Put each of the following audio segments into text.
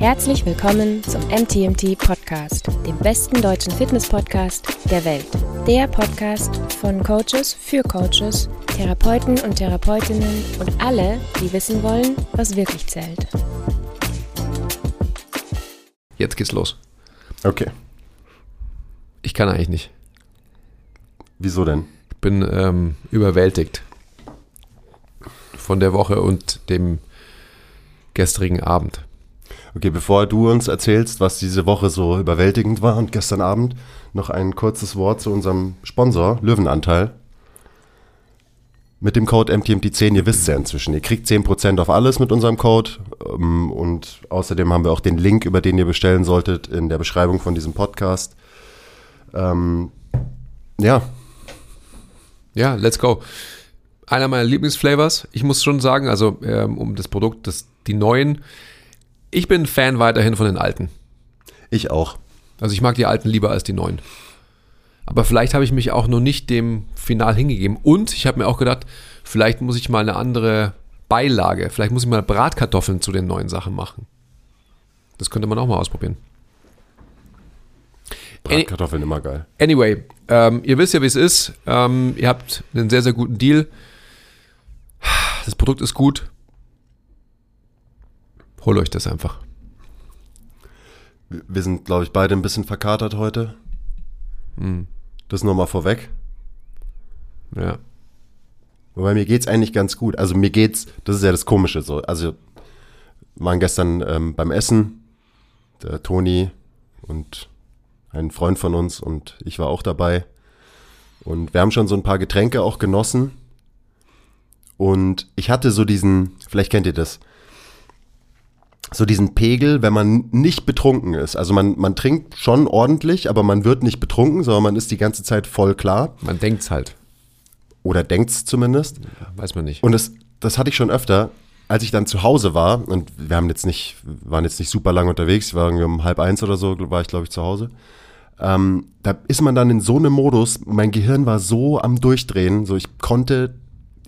Herzlich willkommen zum MTMT Podcast, dem besten deutschen Fitness-Podcast der Welt. Der Podcast von Coaches für Coaches, Therapeuten und Therapeutinnen und alle, die wissen wollen, was wirklich zählt. Jetzt geht's los. Okay. Ich kann eigentlich nicht. Wieso denn? Ich bin ähm, überwältigt von der Woche und dem gestrigen Abend. Okay, bevor du uns erzählst, was diese Woche so überwältigend war und gestern Abend, noch ein kurzes Wort zu unserem Sponsor, Löwenanteil. Mit dem Code MTMT10, ihr wisst es ja inzwischen, ihr kriegt 10% auf alles mit unserem Code ähm, und außerdem haben wir auch den Link, über den ihr bestellen solltet, in der Beschreibung von diesem Podcast. Ähm, ja. Ja, let's go. Einer meiner Lieblingsflavors. Ich muss schon sagen, also ähm, um das Produkt, das, die neuen, ich bin Fan weiterhin von den alten. Ich auch. Also ich mag die alten lieber als die neuen. Aber vielleicht habe ich mich auch noch nicht dem Final hingegeben. Und ich habe mir auch gedacht, vielleicht muss ich mal eine andere Beilage, vielleicht muss ich mal Bratkartoffeln zu den neuen Sachen machen. Das könnte man auch mal ausprobieren. Bratkartoffeln immer geil. Anyway, ähm, ihr wisst ja, wie es ist. Ähm, ihr habt einen sehr, sehr guten Deal. Das Produkt ist gut. Holt euch das einfach. Wir sind, glaube ich, beide ein bisschen verkatert heute. Hm. Das nur mal vorweg. Ja. Wobei mir geht's eigentlich ganz gut. Also mir geht's, das ist ja das Komische so. Also wir waren gestern ähm, beim Essen, der Toni und ein Freund von uns und ich war auch dabei. Und wir haben schon so ein paar Getränke auch genossen. Und ich hatte so diesen, vielleicht kennt ihr das, so diesen Pegel, wenn man nicht betrunken ist. Also man, man trinkt schon ordentlich, aber man wird nicht betrunken, sondern man ist die ganze Zeit voll klar. Man denkt's halt. Oder denkt's zumindest. Weiß man nicht. Und das, das hatte ich schon öfter, als ich dann zu Hause war, und wir haben jetzt nicht, waren jetzt nicht super lange unterwegs, wir waren um halb eins oder so, war ich, glaube ich, zu Hause. Ähm, da ist man dann in so einem Modus, mein Gehirn war so am Durchdrehen, so ich konnte,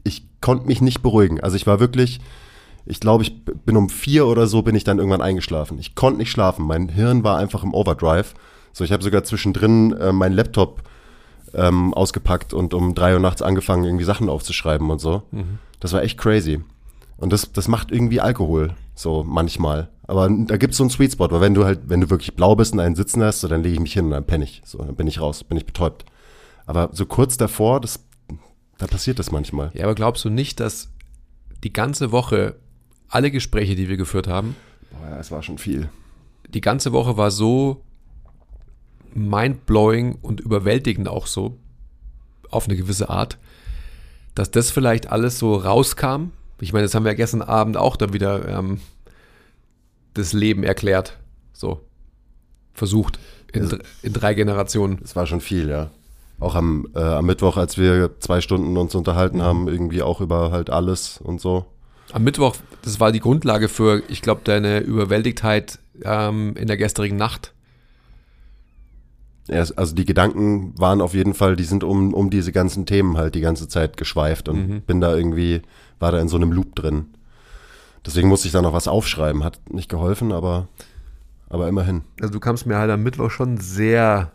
ich konnte mich nicht beruhigen. Also ich war wirklich, ich glaube, ich bin um vier oder so bin ich dann irgendwann eingeschlafen. Ich konnte nicht schlafen. Mein Hirn war einfach im Overdrive. So, ich habe sogar zwischendrin äh, meinen Laptop ähm, ausgepackt und um drei Uhr nachts angefangen, irgendwie Sachen aufzuschreiben und so. Mhm. Das war echt crazy. Und das, das macht irgendwie Alkohol, so manchmal. Aber da gibt's so einen Sweet Spot, weil wenn du halt, wenn du wirklich blau bist und einen sitzen hast, so, dann lege ich mich hin und dann penne ich. So, dann bin ich raus, bin ich betäubt. Aber so kurz davor, das, da passiert das manchmal. Ja, aber glaubst du nicht, dass die ganze Woche alle Gespräche, die wir geführt haben, Boah, ja, es war schon viel. die ganze Woche war so mindblowing und überwältigend auch so, auf eine gewisse Art, dass das vielleicht alles so rauskam. Ich meine, das haben wir ja gestern Abend auch dann wieder ähm, das Leben erklärt. So. Versucht. In, Also- in drei Generationen. Es war schon viel, ja. Auch am, äh, am Mittwoch, als wir zwei Stunden uns unterhalten haben, irgendwie auch über halt alles und so. Am Mittwoch, das war die Grundlage für, ich glaube, deine Überwältigtheit ähm, in der gestrigen Nacht. Ja, also die Gedanken waren auf jeden Fall, die sind um, um diese ganzen Themen halt die ganze Zeit geschweift und Mhm. bin da irgendwie, war da in so einem Loop drin. Deswegen musste ich da noch was aufschreiben. Hat nicht geholfen, aber, aber immerhin. Also du kamst mir halt am Mittwoch schon sehr.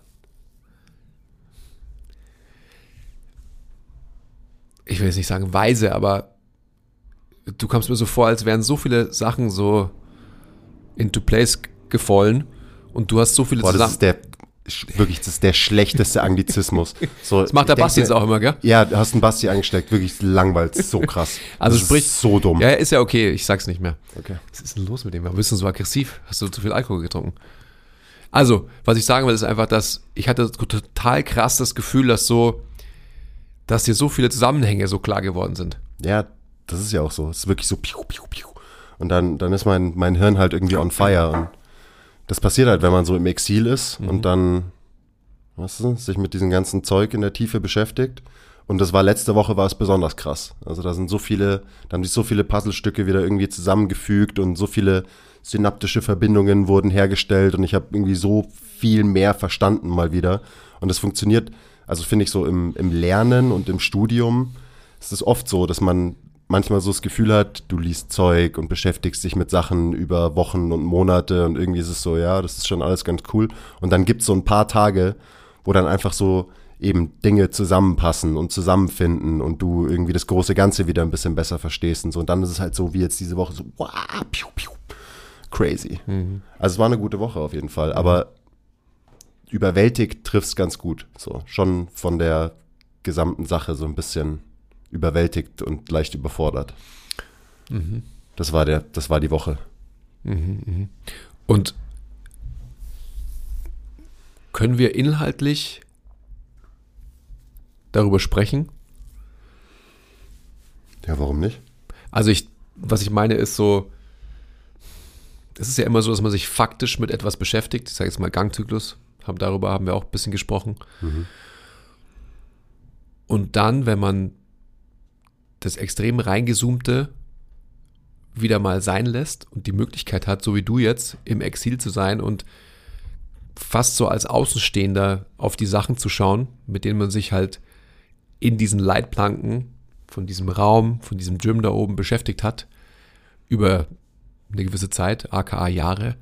Ich will jetzt nicht sagen weise, aber du kamst mir so vor, als wären so viele Sachen so into place gefallen und du hast so viele Boah, das zusammen. ist der, wirklich, das ist der schlechteste Anglizismus. So, Das macht der Basti jetzt auch immer, gell? Ja, du hast einen Basti angesteckt, wirklich langweilt, so krass. Also das sprich- ist so dumm. Ja, ist ja okay, ich sag's nicht mehr. Okay. Was ist denn los mit dem? Warum bist du so aggressiv? Hast du zu viel Alkohol getrunken? Also, was ich sagen will, ist einfach, dass ich hatte total krass das Gefühl, dass so, dass dir so viele Zusammenhänge so klar geworden sind. Ja, das ist ja auch so. Es ist wirklich so piu, piu, piu. Und dann, dann ist mein, mein Hirn halt irgendwie on fire. Und das passiert halt, wenn man so im Exil ist und dann, weißt du, sich mit diesem ganzen Zeug in der Tiefe beschäftigt. Und das war letzte Woche war es besonders krass. Also da sind so viele, da haben sich so viele Puzzlestücke wieder irgendwie zusammengefügt und so viele synaptische Verbindungen wurden hergestellt und ich habe irgendwie so viel mehr verstanden mal wieder. Und das funktioniert, also finde ich so im, im Lernen und im Studium ist es oft so, dass man manchmal so das Gefühl hat, du liest Zeug und beschäftigst dich mit Sachen über Wochen und Monate und irgendwie ist es so, ja, das ist schon alles ganz cool. Und dann gibt es so ein paar Tage, wo dann einfach so eben Dinge zusammenpassen und zusammenfinden und du irgendwie das große Ganze wieder ein bisschen besser verstehst und so. Und dann ist es halt so wie jetzt diese Woche so, wow, piu, piu, crazy. Mhm. Also es war eine gute Woche auf jeden Fall, aber überwältigt trifft es ganz gut. So, schon von der gesamten Sache so ein bisschen überwältigt und leicht überfordert. Mhm. Das war der, das war die Woche. Mhm, mh. Und können wir inhaltlich darüber sprechen? Ja, warum nicht? Also ich, was ich meine ist so, es ist ja immer so, dass man sich faktisch mit etwas beschäftigt. Ich sage jetzt mal Gangzyklus, haben, darüber haben wir auch ein bisschen gesprochen. Mhm. Und dann, wenn man das extrem reingezoomte wieder mal sein lässt und die Möglichkeit hat, so wie du jetzt, im Exil zu sein und fast so als Außenstehender auf die Sachen zu schauen, mit denen man sich halt in diesen Leitplanken von diesem Raum, von diesem Gym da oben beschäftigt hat, über eine gewisse Zeit, aka Jahre,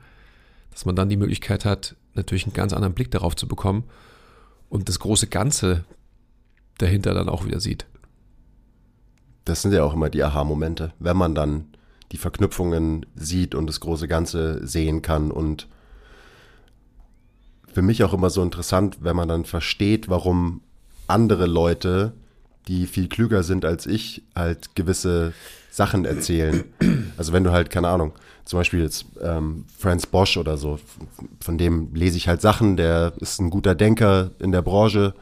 dass man dann die Möglichkeit hat, natürlich einen ganz anderen Blick darauf zu bekommen und das große Ganze dahinter dann auch wieder sieht. Das sind ja auch immer die Aha-Momente, wenn man dann die Verknüpfungen sieht und das große Ganze sehen kann und für mich auch immer so interessant, wenn man dann versteht, warum andere Leute, die viel klüger sind als ich, halt gewisse Sachen erzählen. Also wenn du halt, keine Ahnung, zum Beispiel jetzt ähm, Franz Bosch oder so, von dem lese ich halt Sachen, der ist ein guter Denker in der Branche.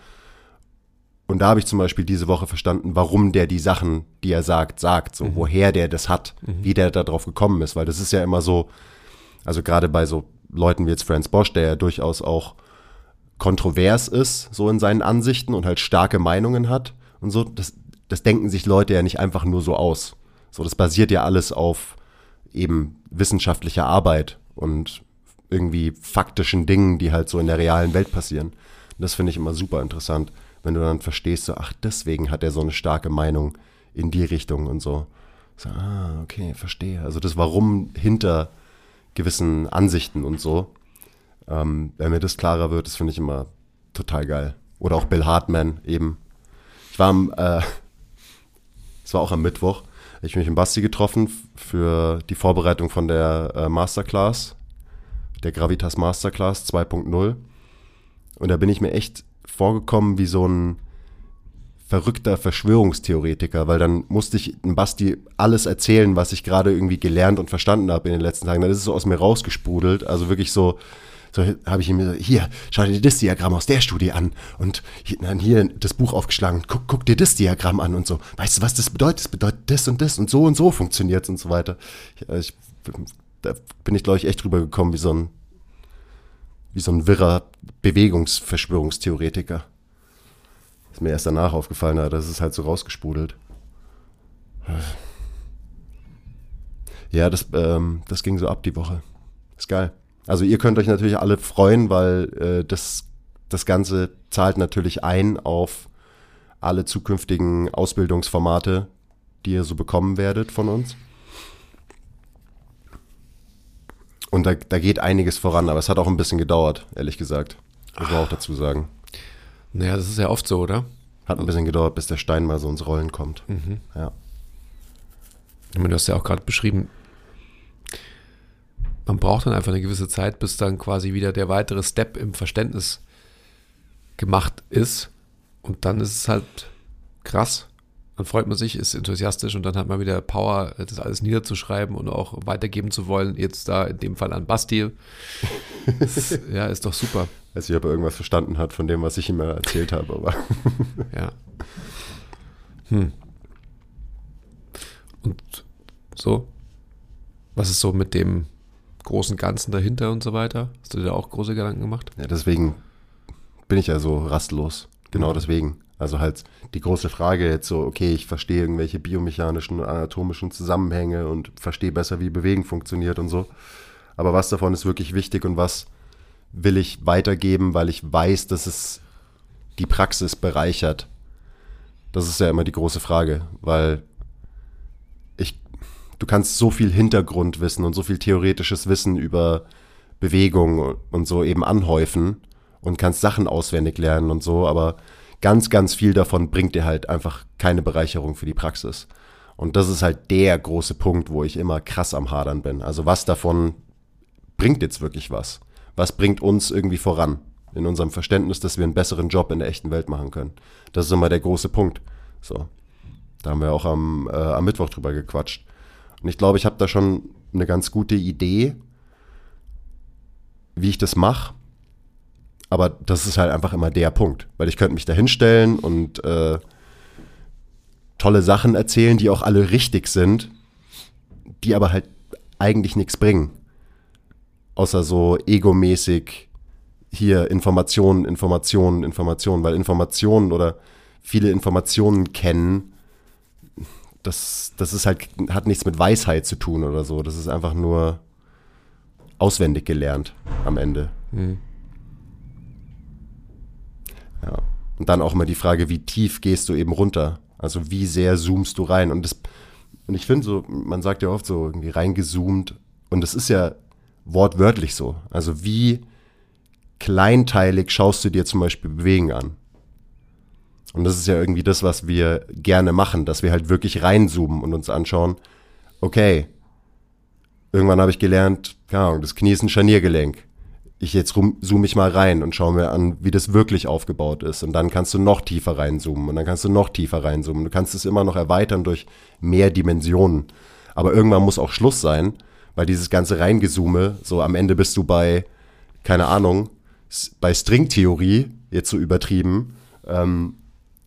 Und da habe ich zum Beispiel diese Woche verstanden, warum der die Sachen, die er sagt, sagt, so mhm. woher der das hat, mhm. wie der da drauf gekommen ist, weil das ist ja immer so, also gerade bei so Leuten wie jetzt Franz Bosch, der ja durchaus auch kontrovers ist, so in seinen Ansichten und halt starke Meinungen hat und so, das, das denken sich Leute ja nicht einfach nur so aus. So, das basiert ja alles auf eben wissenschaftlicher Arbeit und irgendwie faktischen Dingen, die halt so in der realen Welt passieren. Und das finde ich immer super interessant, wenn du dann verstehst, so, ach, deswegen hat er so eine starke Meinung in die Richtung und so. so ah, okay, verstehe. Also das Warum hinter gewissen Ansichten und so. Ähm, wenn mir das klarer wird, das finde ich immer total geil. Oder auch Bill Hartman eben. Ich war am, äh, es war auch am Mittwoch, ich mich mit Basti getroffen für die Vorbereitung von der äh, Masterclass, der Gravitas Masterclass 2.0. Und da bin ich mir echt vorgekommen wie so ein verrückter Verschwörungstheoretiker, weil dann musste ich dem Basti alles erzählen, was ich gerade irgendwie gelernt und verstanden habe in den letzten Tagen. Dann ist es so aus mir rausgesprudelt. Also wirklich so, so habe ich ihm gesagt, hier, schau dir das Diagramm aus der Studie an und hier, dann hier das Buch aufgeschlagen, guck, guck dir das Diagramm an und so. Weißt du, was das bedeutet? Das bedeutet das und das und so und so funktioniert und so weiter. Ich, äh, ich, da bin ich, glaube ich, echt drüber gekommen wie so ein, wie so ein wirrer Bewegungsverschwörungstheoretiker. Ist mir erst danach aufgefallen, das ist halt so rausgespudelt. Ja, das, ähm, das ging so ab die Woche. Ist geil. Also ihr könnt euch natürlich alle freuen, weil äh, das, das Ganze zahlt natürlich ein auf alle zukünftigen Ausbildungsformate, die ihr so bekommen werdet von uns. Und da, da geht einiges voran, aber es hat auch ein bisschen gedauert, ehrlich gesagt. Muss man auch dazu sagen. Naja, das ist ja oft so, oder? Hat ein bisschen gedauert, bis der Stein mal so ins Rollen kommt. Mhm. Ja. Du hast ja auch gerade beschrieben, man braucht dann einfach eine gewisse Zeit, bis dann quasi wieder der weitere Step im Verständnis gemacht ist. Und dann ist es halt krass. Dann freut man sich, ist enthusiastisch und dann hat man wieder Power, das alles niederzuschreiben und auch weitergeben zu wollen. Jetzt da in dem Fall an Basti. Das, ja, ist doch super. Als ich aber irgendwas verstanden hat von dem, was ich ihm erzählt habe, aber. ja. Hm. Und so? Was ist so mit dem großen Ganzen dahinter und so weiter? Hast du dir da auch große Gedanken gemacht? Ja, deswegen bin ich ja so rastlos. Genau mhm. deswegen. Also halt die große Frage jetzt so, okay, ich verstehe irgendwelche biomechanischen und anatomischen Zusammenhänge und verstehe besser, wie Bewegen funktioniert und so. Aber was davon ist wirklich wichtig und was will ich weitergeben, weil ich weiß, dass es die Praxis bereichert? Das ist ja immer die große Frage, weil du kannst so viel Hintergrundwissen und so viel theoretisches Wissen über Bewegung und so eben anhäufen und kannst Sachen auswendig lernen und so, aber ganz, ganz viel davon bringt dir halt einfach keine Bereicherung für die Praxis. Und das ist halt der große Punkt, wo ich immer krass am Hadern bin. Also was davon bringt jetzt wirklich was? Was bringt uns irgendwie voran? In unserem Verständnis, dass wir einen besseren Job in der echten Welt machen können. Das ist immer der große Punkt. So. Da haben wir auch am, äh, am Mittwoch drüber gequatscht. Und ich glaube, ich habe da schon eine ganz gute Idee, wie ich das mache. Aber das ist halt einfach immer der Punkt. Weil ich könnte mich da hinstellen und äh, tolle Sachen erzählen, die auch alle richtig sind, die aber halt eigentlich nichts bringen. Außer so egomäßig hier Informationen, Informationen, Informationen, weil Informationen oder viele Informationen kennen, das, das ist halt, hat nichts mit Weisheit zu tun oder so. Das ist einfach nur auswendig gelernt am Ende. Mhm. Ja. Und dann auch immer die Frage, wie tief gehst du eben runter? Also wie sehr zoomst du rein? Und das, und ich finde so, man sagt ja oft so irgendwie reingezoomt. Und das ist ja wortwörtlich so. Also wie kleinteilig schaust du dir zum Beispiel Bewegen an? Und das ist ja irgendwie das, was wir gerne machen, dass wir halt wirklich reinzoomen und uns anschauen, okay, irgendwann habe ich gelernt, keine Ahnung, das Knie ist ein Scharniergelenk. Ich jetzt zoome ich mal rein und schaue mir an, wie das wirklich aufgebaut ist. Und dann kannst du noch tiefer reinzoomen und dann kannst du noch tiefer reinzoomen. Du kannst es immer noch erweitern durch mehr Dimensionen. Aber irgendwann muss auch Schluss sein, weil dieses ganze Reingezoome, so am Ende bist du bei, keine Ahnung, bei Stringtheorie, jetzt so übertrieben, ähm,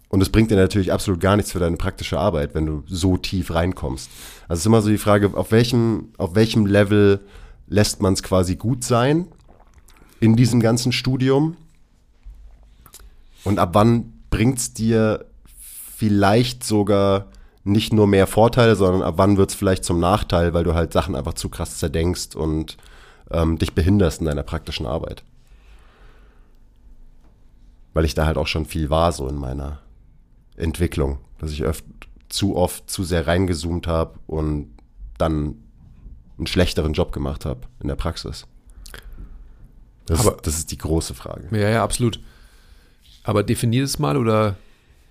und es bringt dir natürlich absolut gar nichts für deine praktische Arbeit, wenn du so tief reinkommst. Also es ist immer so die Frage, auf welchem, auf welchem Level lässt man es quasi gut sein in diesem ganzen Studium? Und ab wann bringt es dir vielleicht sogar nicht nur mehr Vorteile, sondern ab wann wird es vielleicht zum Nachteil, weil du halt Sachen einfach zu krass zerdenkst und ähm, dich behinderst in deiner praktischen Arbeit. Weil ich da halt auch schon viel war, so in meiner Entwicklung, dass ich öfter zu oft zu sehr reingezoomt habe und dann einen schlechteren Job gemacht habe in der Praxis. Das, Aber, das ist die große Frage. Ja, ja, absolut. Aber definier es mal oder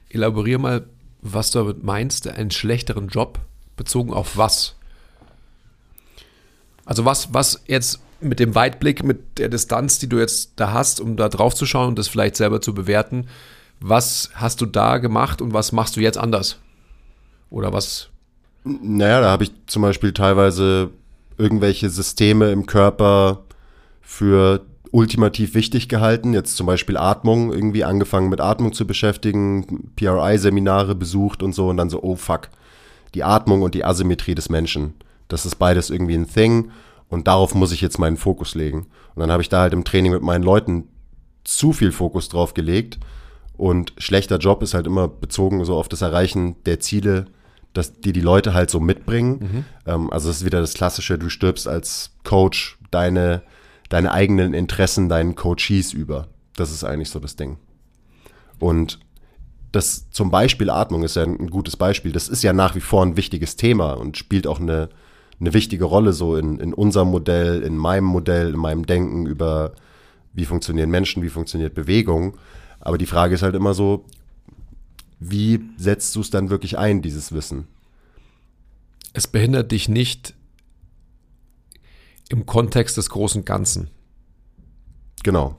elaborier mal, was du damit meinst, einen schlechteren Job bezogen auf was? Also was, was jetzt mit dem Weitblick, mit der Distanz, die du jetzt da hast, um da drauf zu schauen und das vielleicht selber zu bewerten, was hast du da gemacht und was machst du jetzt anders? Oder was? Naja, da habe ich zum Beispiel teilweise irgendwelche Systeme im Körper für ultimativ wichtig gehalten. Jetzt zum Beispiel Atmung, irgendwie angefangen mit Atmung zu beschäftigen, PRI-Seminare besucht und so und dann so, oh fuck, die Atmung und die Asymmetrie des Menschen. Das ist beides irgendwie ein Thing und darauf muss ich jetzt meinen Fokus legen. Und dann habe ich da halt im Training mit meinen Leuten zu viel Fokus drauf gelegt und schlechter Job ist halt immer bezogen so auf das Erreichen der Ziele, dass die die Leute halt so mitbringen. Mhm. Ähm, also es ist wieder das Klassische, du stirbst als Coach deine, deine eigenen Interessen deinen Coaches über. Das ist eigentlich so das Ding. Und das zum Beispiel Atmung ist ja ein gutes Beispiel. Das ist ja nach wie vor ein wichtiges Thema und spielt auch eine, eine wichtige Rolle so in, in unserem Modell, in meinem Modell, in meinem Denken über wie funktionieren Menschen, wie funktioniert Bewegung. Aber die Frage ist halt immer so, wie setzt du es dann wirklich ein, dieses Wissen? Es behindert dich nicht im Kontext des großen Ganzen. Genau.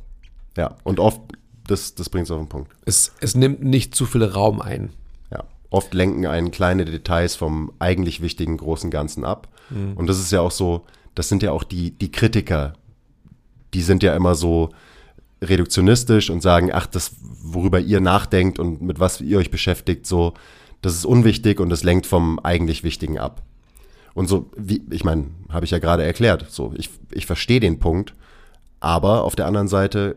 Ja, und oft, das, das bringt es auf den Punkt. Es, es nimmt nicht zu viel Raum ein. Ja, oft lenken einen kleine Details vom eigentlich wichtigen großen Ganzen ab. Mhm. Und das ist ja auch so, das sind ja auch die, die Kritiker, die sind ja immer so, reduktionistisch und sagen, ach, das, worüber ihr nachdenkt und mit was ihr euch beschäftigt, so, das ist unwichtig und das lenkt vom eigentlich Wichtigen ab. Und so, wie, ich meine, habe ich ja gerade erklärt, so, ich, ich verstehe den Punkt, aber auf der anderen Seite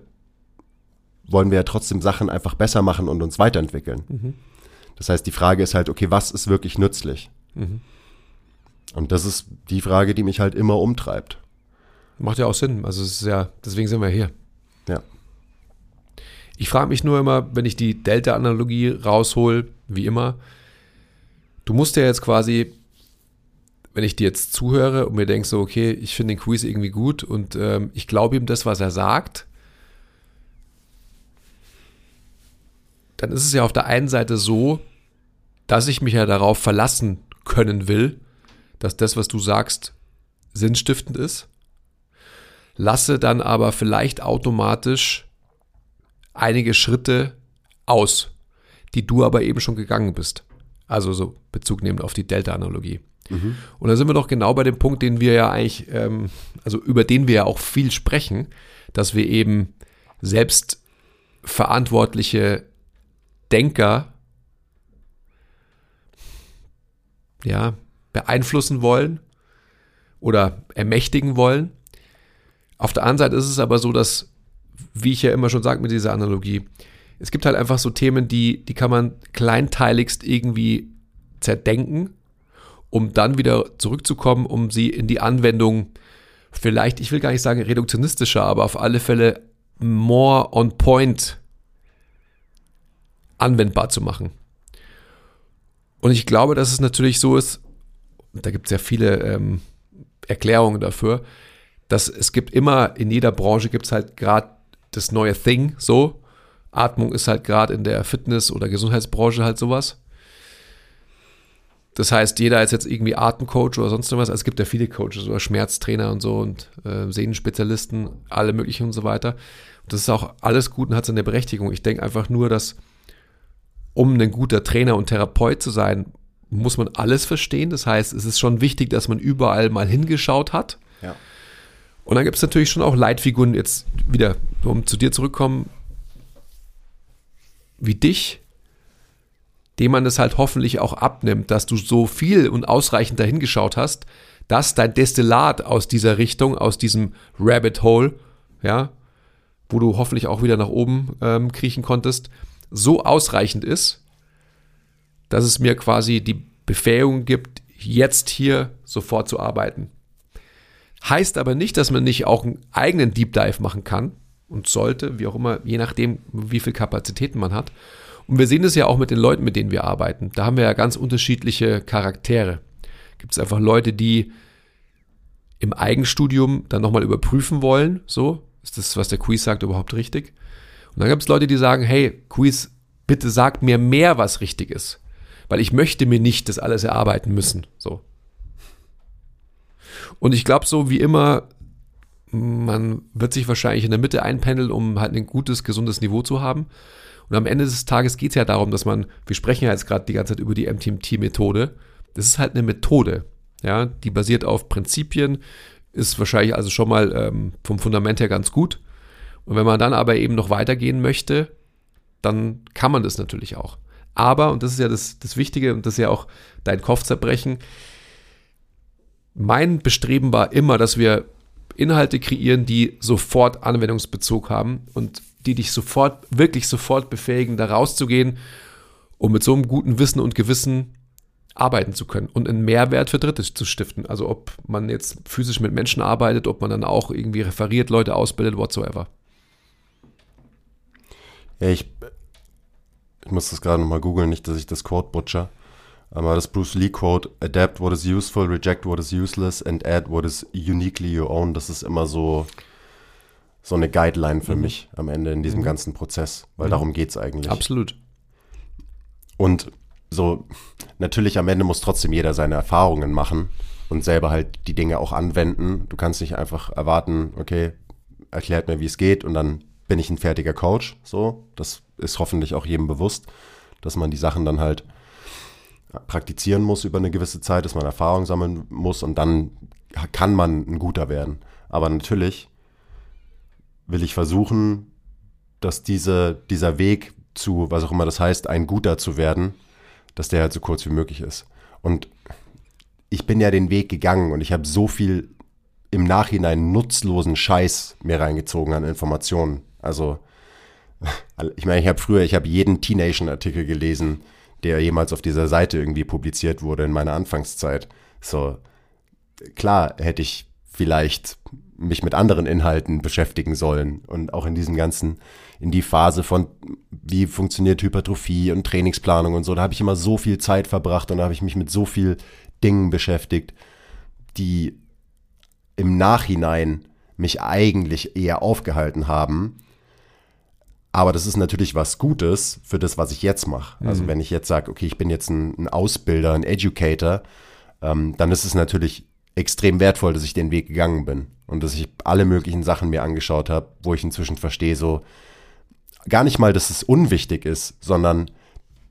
wollen wir ja trotzdem Sachen einfach besser machen und uns weiterentwickeln. Mhm. Das heißt, die Frage ist halt, okay, was ist wirklich nützlich? Mhm. Und das ist die Frage, die mich halt immer umtreibt. Macht ja auch Sinn. Also es ist ja, deswegen sind wir hier. Ja. Ich frage mich nur immer, wenn ich die Delta-Analogie raushol, wie immer, du musst ja jetzt quasi, wenn ich dir jetzt zuhöre und mir denke so, okay, ich finde den Quiz irgendwie gut und ähm, ich glaube ihm das, was er sagt, dann ist es ja auf der einen Seite so, dass ich mich ja darauf verlassen können will, dass das, was du sagst, sinnstiftend ist. Lasse dann aber vielleicht automatisch einige Schritte aus, die du aber eben schon gegangen bist. Also so Bezug nehmend auf die Delta-Analogie. Mhm. Und da sind wir doch genau bei dem Punkt, den wir ja eigentlich, ähm, also über den wir ja auch viel sprechen, dass wir eben selbst verantwortliche Denker ja, beeinflussen wollen oder ermächtigen wollen. Auf der anderen Seite ist es aber so, dass, wie ich ja immer schon sage mit dieser Analogie, es gibt halt einfach so Themen, die, die kann man kleinteiligst irgendwie zerdenken, um dann wieder zurückzukommen, um sie in die Anwendung vielleicht, ich will gar nicht sagen reduktionistischer, aber auf alle Fälle more on point anwendbar zu machen. Und ich glaube, dass es natürlich so ist, da gibt es ja viele ähm, Erklärungen dafür, dass es gibt immer, in jeder Branche gibt es halt gerade das neue Thing, so. Atmung ist halt gerade in der Fitness- oder Gesundheitsbranche halt sowas. Das heißt, jeder ist jetzt irgendwie Atemcoach oder sonst was. Also es gibt ja viele Coaches oder Schmerztrainer und so und äh, Sehnenspezialisten, alle möglichen und so weiter. Und das ist auch alles gut und hat seine Berechtigung. Ich denke einfach nur, dass um ein guter Trainer und Therapeut zu sein, muss man alles verstehen. Das heißt, es ist schon wichtig, dass man überall mal hingeschaut hat. Ja. Und dann gibt es natürlich schon auch Leitfiguren, jetzt wieder, um zu dir zurückkommen, wie dich, dem man es halt hoffentlich auch abnimmt, dass du so viel und ausreichend dahingeschaut hast, dass dein Destillat aus dieser Richtung, aus diesem Rabbit Hole, ja, wo du hoffentlich auch wieder nach oben ähm, kriechen konntest, so ausreichend ist, dass es mir quasi die Befähigung gibt, jetzt hier sofort zu arbeiten. Heißt aber nicht, dass man nicht auch einen eigenen Deep Dive machen kann und sollte, wie auch immer, je nachdem, wie viel Kapazitäten man hat. Und wir sehen es ja auch mit den Leuten, mit denen wir arbeiten. Da haben wir ja ganz unterschiedliche Charaktere. Gibt es einfach Leute, die im Eigenstudium dann nochmal überprüfen wollen, so, ist das, was der Quiz sagt, überhaupt richtig? Und dann gibt es Leute, die sagen, hey, Quiz, bitte sag mir mehr, was richtig ist. Weil ich möchte mir nicht das alles erarbeiten müssen. So. Und ich glaube, so wie immer, man wird sich wahrscheinlich in der Mitte einpendeln, um halt ein gutes, gesundes Niveau zu haben. Und am Ende des Tages geht es ja darum, dass man, wir sprechen ja jetzt gerade die ganze Zeit über die MTMT-Methode. Das ist halt eine Methode, ja, die basiert auf Prinzipien, ist wahrscheinlich also schon mal ähm, vom Fundament her ganz gut. Und wenn man dann aber eben noch weitergehen möchte, dann kann man das natürlich auch. Aber, und das ist ja das, das Wichtige und das ist ja auch dein Kopfzerbrechen, mein Bestreben war immer, dass wir Inhalte kreieren, die sofort Anwendungsbezug haben und die dich sofort, wirklich sofort befähigen, da rauszugehen um mit so einem guten Wissen und Gewissen arbeiten zu können und einen Mehrwert für Dritte zu stiften. Also ob man jetzt physisch mit Menschen arbeitet, ob man dann auch irgendwie referiert, Leute ausbildet, whatsoever. Ja, ich, ich muss das gerade nochmal googeln, nicht, dass ich das Quote butcher. Aber das Bruce Lee Quote, adapt what is useful, reject what is useless and add what is uniquely your own. Das ist immer so, so eine Guideline für mhm. mich am Ende in diesem mhm. ganzen Prozess, weil mhm. darum geht es eigentlich. Absolut. Und so, natürlich am Ende muss trotzdem jeder seine Erfahrungen machen und selber halt die Dinge auch anwenden. Du kannst nicht einfach erwarten, okay, erklärt mir, wie es geht und dann bin ich ein fertiger Coach. So, das ist hoffentlich auch jedem bewusst, dass man die Sachen dann halt praktizieren muss über eine gewisse Zeit, dass man Erfahrung sammeln muss und dann kann man ein guter werden. Aber natürlich will ich versuchen, dass diese, dieser Weg zu, was auch immer das heißt, ein guter zu werden, dass der halt so kurz wie möglich ist. Und ich bin ja den Weg gegangen und ich habe so viel im Nachhinein nutzlosen Scheiß mir reingezogen an Informationen. Also, ich meine, ich habe früher, ich habe jeden T-Nation-Artikel gelesen, der jemals auf dieser Seite irgendwie publiziert wurde in meiner Anfangszeit. So, klar hätte ich vielleicht mich mit anderen Inhalten beschäftigen sollen und auch in diesem ganzen, in die Phase von, wie funktioniert Hypertrophie und Trainingsplanung und so, da habe ich immer so viel Zeit verbracht und da habe ich mich mit so viel Dingen beschäftigt. die im Nachhinein mich eigentlich eher aufgehalten haben. Aber das ist natürlich was Gutes für das, was ich jetzt mache. Also wenn ich jetzt sage, okay, ich bin jetzt ein, ein Ausbilder, ein Educator, ähm, dann ist es natürlich extrem wertvoll, dass ich den Weg gegangen bin und dass ich alle möglichen Sachen mir angeschaut habe, wo ich inzwischen verstehe, so gar nicht mal, dass es unwichtig ist, sondern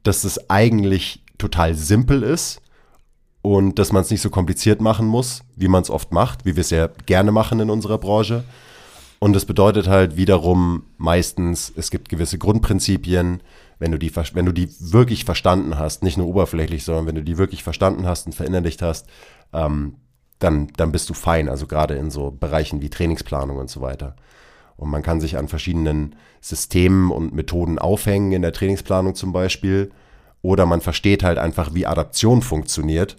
dass es eigentlich total simpel ist und dass man es nicht so kompliziert machen muss, wie man es oft macht, wie wir es ja gerne machen in unserer Branche. Und das bedeutet halt wiederum meistens, es gibt gewisse Grundprinzipien, wenn du die, wenn du die wirklich verstanden hast, nicht nur oberflächlich, sondern wenn du die wirklich verstanden hast und verinnerlicht hast, ähm, dann, dann bist du fein. Also gerade in so Bereichen wie Trainingsplanung und so weiter. Und man kann sich an verschiedenen Systemen und Methoden aufhängen in der Trainingsplanung zum Beispiel. Oder man versteht halt einfach, wie Adaption funktioniert.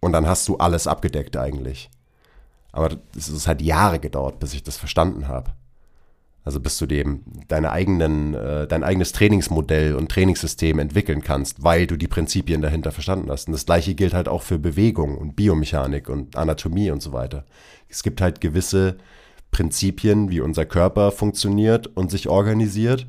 Und dann hast du alles abgedeckt eigentlich. Aber es ist halt Jahre gedauert, bis ich das verstanden habe. Also bis du dem deine eigenen, äh, dein eigenes Trainingsmodell und Trainingssystem entwickeln kannst, weil du die Prinzipien dahinter verstanden hast. Und das gleiche gilt halt auch für Bewegung und Biomechanik und Anatomie und so weiter. Es gibt halt gewisse Prinzipien, wie unser Körper funktioniert und sich organisiert.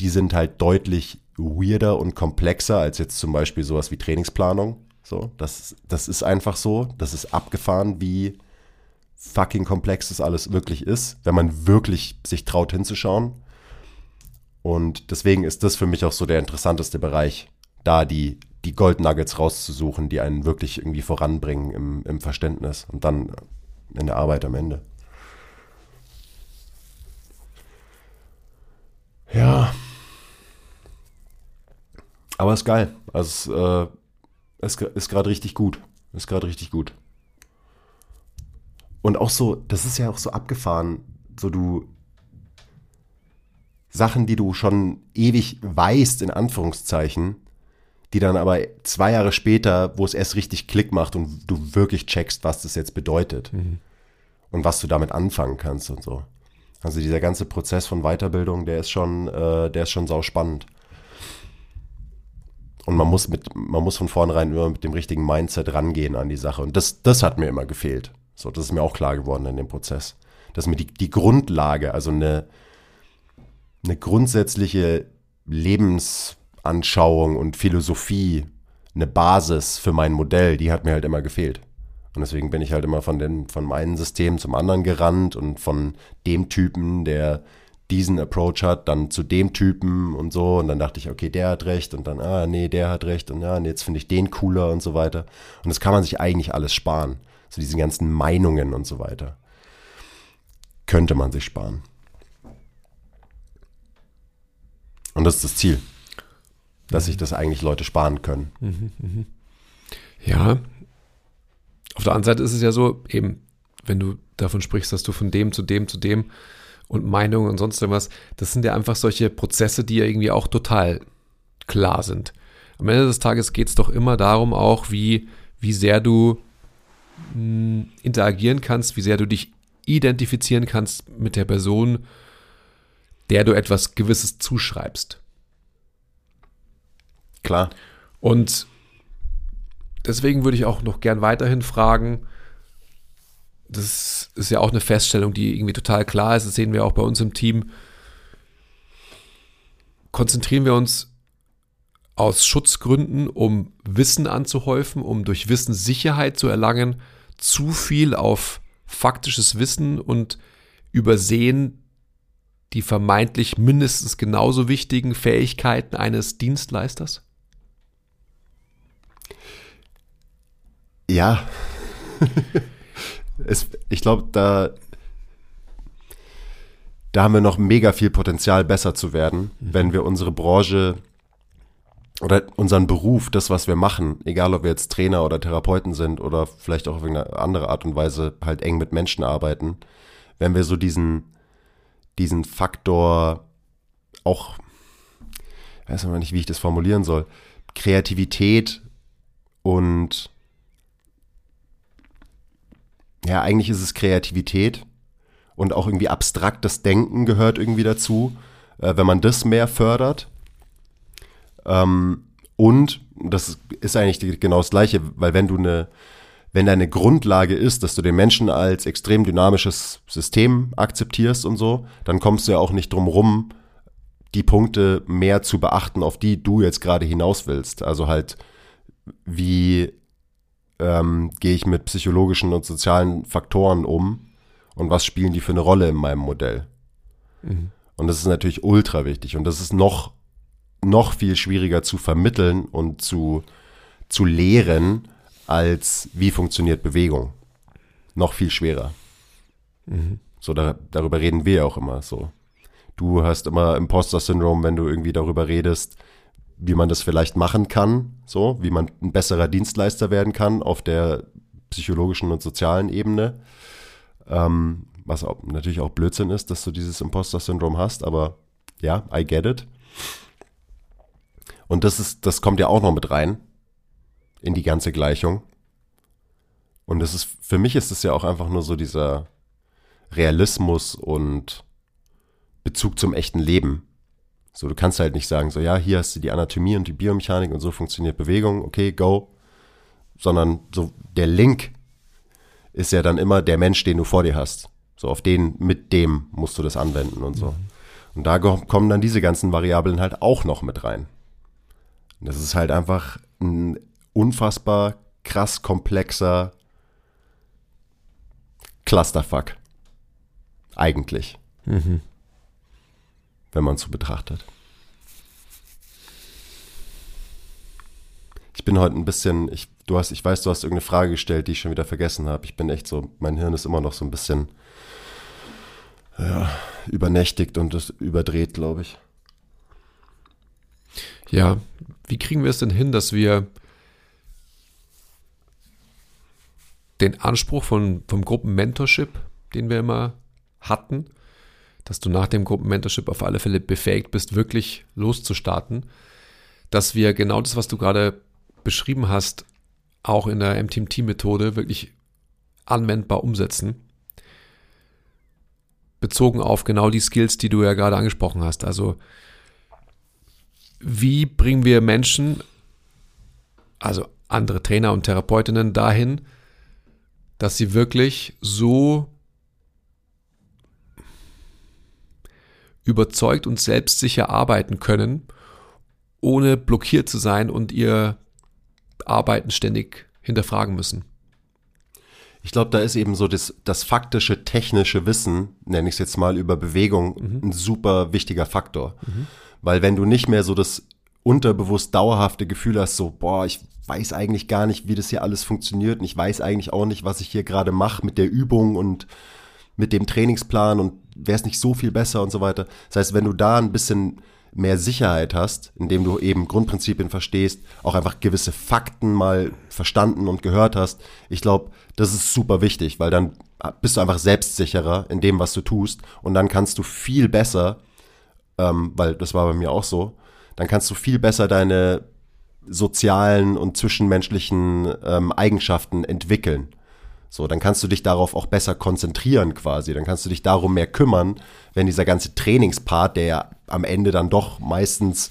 Die sind halt deutlich weirder und komplexer als jetzt zum Beispiel sowas wie Trainingsplanung. So, das, das ist einfach so. Das ist abgefahren, wie fucking komplex das alles wirklich ist, wenn man wirklich sich traut hinzuschauen. Und deswegen ist das für mich auch so der interessanteste Bereich, da die, die Gold Nuggets rauszusuchen, die einen wirklich irgendwie voranbringen im, im Verständnis und dann in der Arbeit am Ende. Ja. Aber ist geil. Also es äh, ist, ist gerade richtig gut. Ist gerade richtig gut. Und auch so, das ist ja auch so abgefahren, so du Sachen, die du schon ewig weißt, in Anführungszeichen, die dann aber zwei Jahre später, wo es erst richtig Klick macht und du wirklich checkst, was das jetzt bedeutet und was du damit anfangen kannst und so. Also dieser ganze Prozess von Weiterbildung, der ist schon, äh, der ist schon sau spannend. Und man muss mit, man muss von vornherein immer mit dem richtigen Mindset rangehen an die Sache. Und das, das hat mir immer gefehlt. So, das ist mir auch klar geworden in dem Prozess. Dass mir die, die Grundlage, also eine, eine grundsätzliche Lebensanschauung und Philosophie, eine Basis für mein Modell, die hat mir halt immer gefehlt. Und deswegen bin ich halt immer von, den, von meinem System zum anderen gerannt und von dem Typen, der diesen Approach hat, dann zu dem Typen und so. Und dann dachte ich, okay, der hat recht und dann, ah, nee, der hat recht und ja, nee, jetzt finde ich den cooler und so weiter. Und das kann man sich eigentlich alles sparen. So diese ganzen Meinungen und so weiter. Könnte man sich sparen. Und das ist das Ziel. Dass sich das eigentlich Leute sparen können. Ja. Auf der anderen Seite ist es ja so, eben, wenn du davon sprichst, dass du von dem zu dem zu dem und Meinungen und sonst irgendwas, das sind ja einfach solche Prozesse, die ja irgendwie auch total klar sind. Am Ende des Tages geht es doch immer darum, auch wie, wie sehr du mh, interagieren kannst, wie sehr du dich identifizieren kannst mit der Person, der du etwas Gewisses zuschreibst. Klar. Und deswegen würde ich auch noch gern weiterhin fragen, das ist ja auch eine Feststellung, die irgendwie total klar ist, das sehen wir auch bei uns im Team. Konzentrieren wir uns aus Schutzgründen, um Wissen anzuhäufen, um durch Wissen Sicherheit zu erlangen, zu viel auf faktisches Wissen und übersehen die vermeintlich mindestens genauso wichtigen Fähigkeiten eines Dienstleisters? Ja. es, ich glaube, da, da haben wir noch mega viel Potenzial, besser zu werden, wenn wir unsere Branche oder unseren Beruf, das, was wir machen, egal ob wir jetzt Trainer oder Therapeuten sind oder vielleicht auch auf irgendeine andere Art und Weise halt eng mit Menschen arbeiten, wenn wir so diesen, diesen Faktor auch, weiß aber nicht, wie ich das formulieren soll, Kreativität und ja, eigentlich ist es Kreativität und auch irgendwie abstraktes Denken gehört irgendwie dazu, äh, wenn man das mehr fördert. Ähm, und das ist eigentlich genau das Gleiche, weil wenn du eine, wenn deine Grundlage ist, dass du den Menschen als extrem dynamisches System akzeptierst und so, dann kommst du ja auch nicht drum rum, die Punkte mehr zu beachten, auf die du jetzt gerade hinaus willst. Also halt, wie ähm, gehe ich mit psychologischen und sozialen Faktoren um und was spielen die für eine Rolle in meinem Modell. Mhm. Und das ist natürlich ultra wichtig und das ist noch, noch viel schwieriger zu vermitteln und zu, zu lehren, als wie funktioniert Bewegung. Noch viel schwerer. Mhm. So, da, darüber reden wir ja auch immer so. Du hast immer Imposter-Syndrom, wenn du irgendwie darüber redest, wie man das vielleicht machen kann, so, wie man ein besserer Dienstleister werden kann auf der psychologischen und sozialen Ebene. Ähm, was auch, natürlich auch Blödsinn ist, dass du dieses Imposter-Syndrom hast, aber ja, I get it. Und das ist, das kommt ja auch noch mit rein in die ganze Gleichung. Und das ist, für mich ist es ja auch einfach nur so dieser Realismus und Bezug zum echten Leben. So, du kannst halt nicht sagen, so, ja, hier hast du die Anatomie und die Biomechanik und so funktioniert Bewegung, okay, go. Sondern so, der Link ist ja dann immer der Mensch, den du vor dir hast. So, auf den, mit dem musst du das anwenden und so. Mhm. Und da kommen dann diese ganzen Variablen halt auch noch mit rein. Und das ist halt einfach ein unfassbar krass komplexer Clusterfuck. Eigentlich. Mhm wenn man es so betrachtet. Ich bin heute ein bisschen, ich, du hast, ich weiß, du hast irgendeine Frage gestellt, die ich schon wieder vergessen habe. Ich bin echt so, mein Hirn ist immer noch so ein bisschen ja, übernächtigt und das überdreht, glaube ich. Ja, wie kriegen wir es denn hin, dass wir den Anspruch von, vom Gruppenmentorship, den wir immer hatten, dass du nach dem Gruppenmentorship auf alle Fälle befähigt bist, wirklich loszustarten, dass wir genau das, was du gerade beschrieben hast, auch in der MTMT-Methode wirklich anwendbar umsetzen. Bezogen auf genau die Skills, die du ja gerade angesprochen hast. Also, wie bringen wir Menschen, also andere Trainer und Therapeutinnen dahin, dass sie wirklich so überzeugt und selbstsicher arbeiten können, ohne blockiert zu sein und ihr Arbeiten ständig hinterfragen müssen. Ich glaube, da ist eben so das, das faktische, technische Wissen, nenne ich es jetzt mal, über Bewegung mhm. ein super wichtiger Faktor. Mhm. Weil wenn du nicht mehr so das unterbewusst dauerhafte Gefühl hast, so, boah, ich weiß eigentlich gar nicht, wie das hier alles funktioniert und ich weiß eigentlich auch nicht, was ich hier gerade mache mit der Übung und mit dem Trainingsplan und wäre es nicht so viel besser und so weiter. Das heißt, wenn du da ein bisschen mehr Sicherheit hast, indem du eben Grundprinzipien verstehst, auch einfach gewisse Fakten mal verstanden und gehört hast, ich glaube, das ist super wichtig, weil dann bist du einfach selbstsicherer in dem, was du tust und dann kannst du viel besser, ähm, weil das war bei mir auch so, dann kannst du viel besser deine sozialen und zwischenmenschlichen ähm, Eigenschaften entwickeln. So, dann kannst du dich darauf auch besser konzentrieren quasi. Dann kannst du dich darum mehr kümmern, wenn dieser ganze Trainingspart, der ja am Ende dann doch meistens,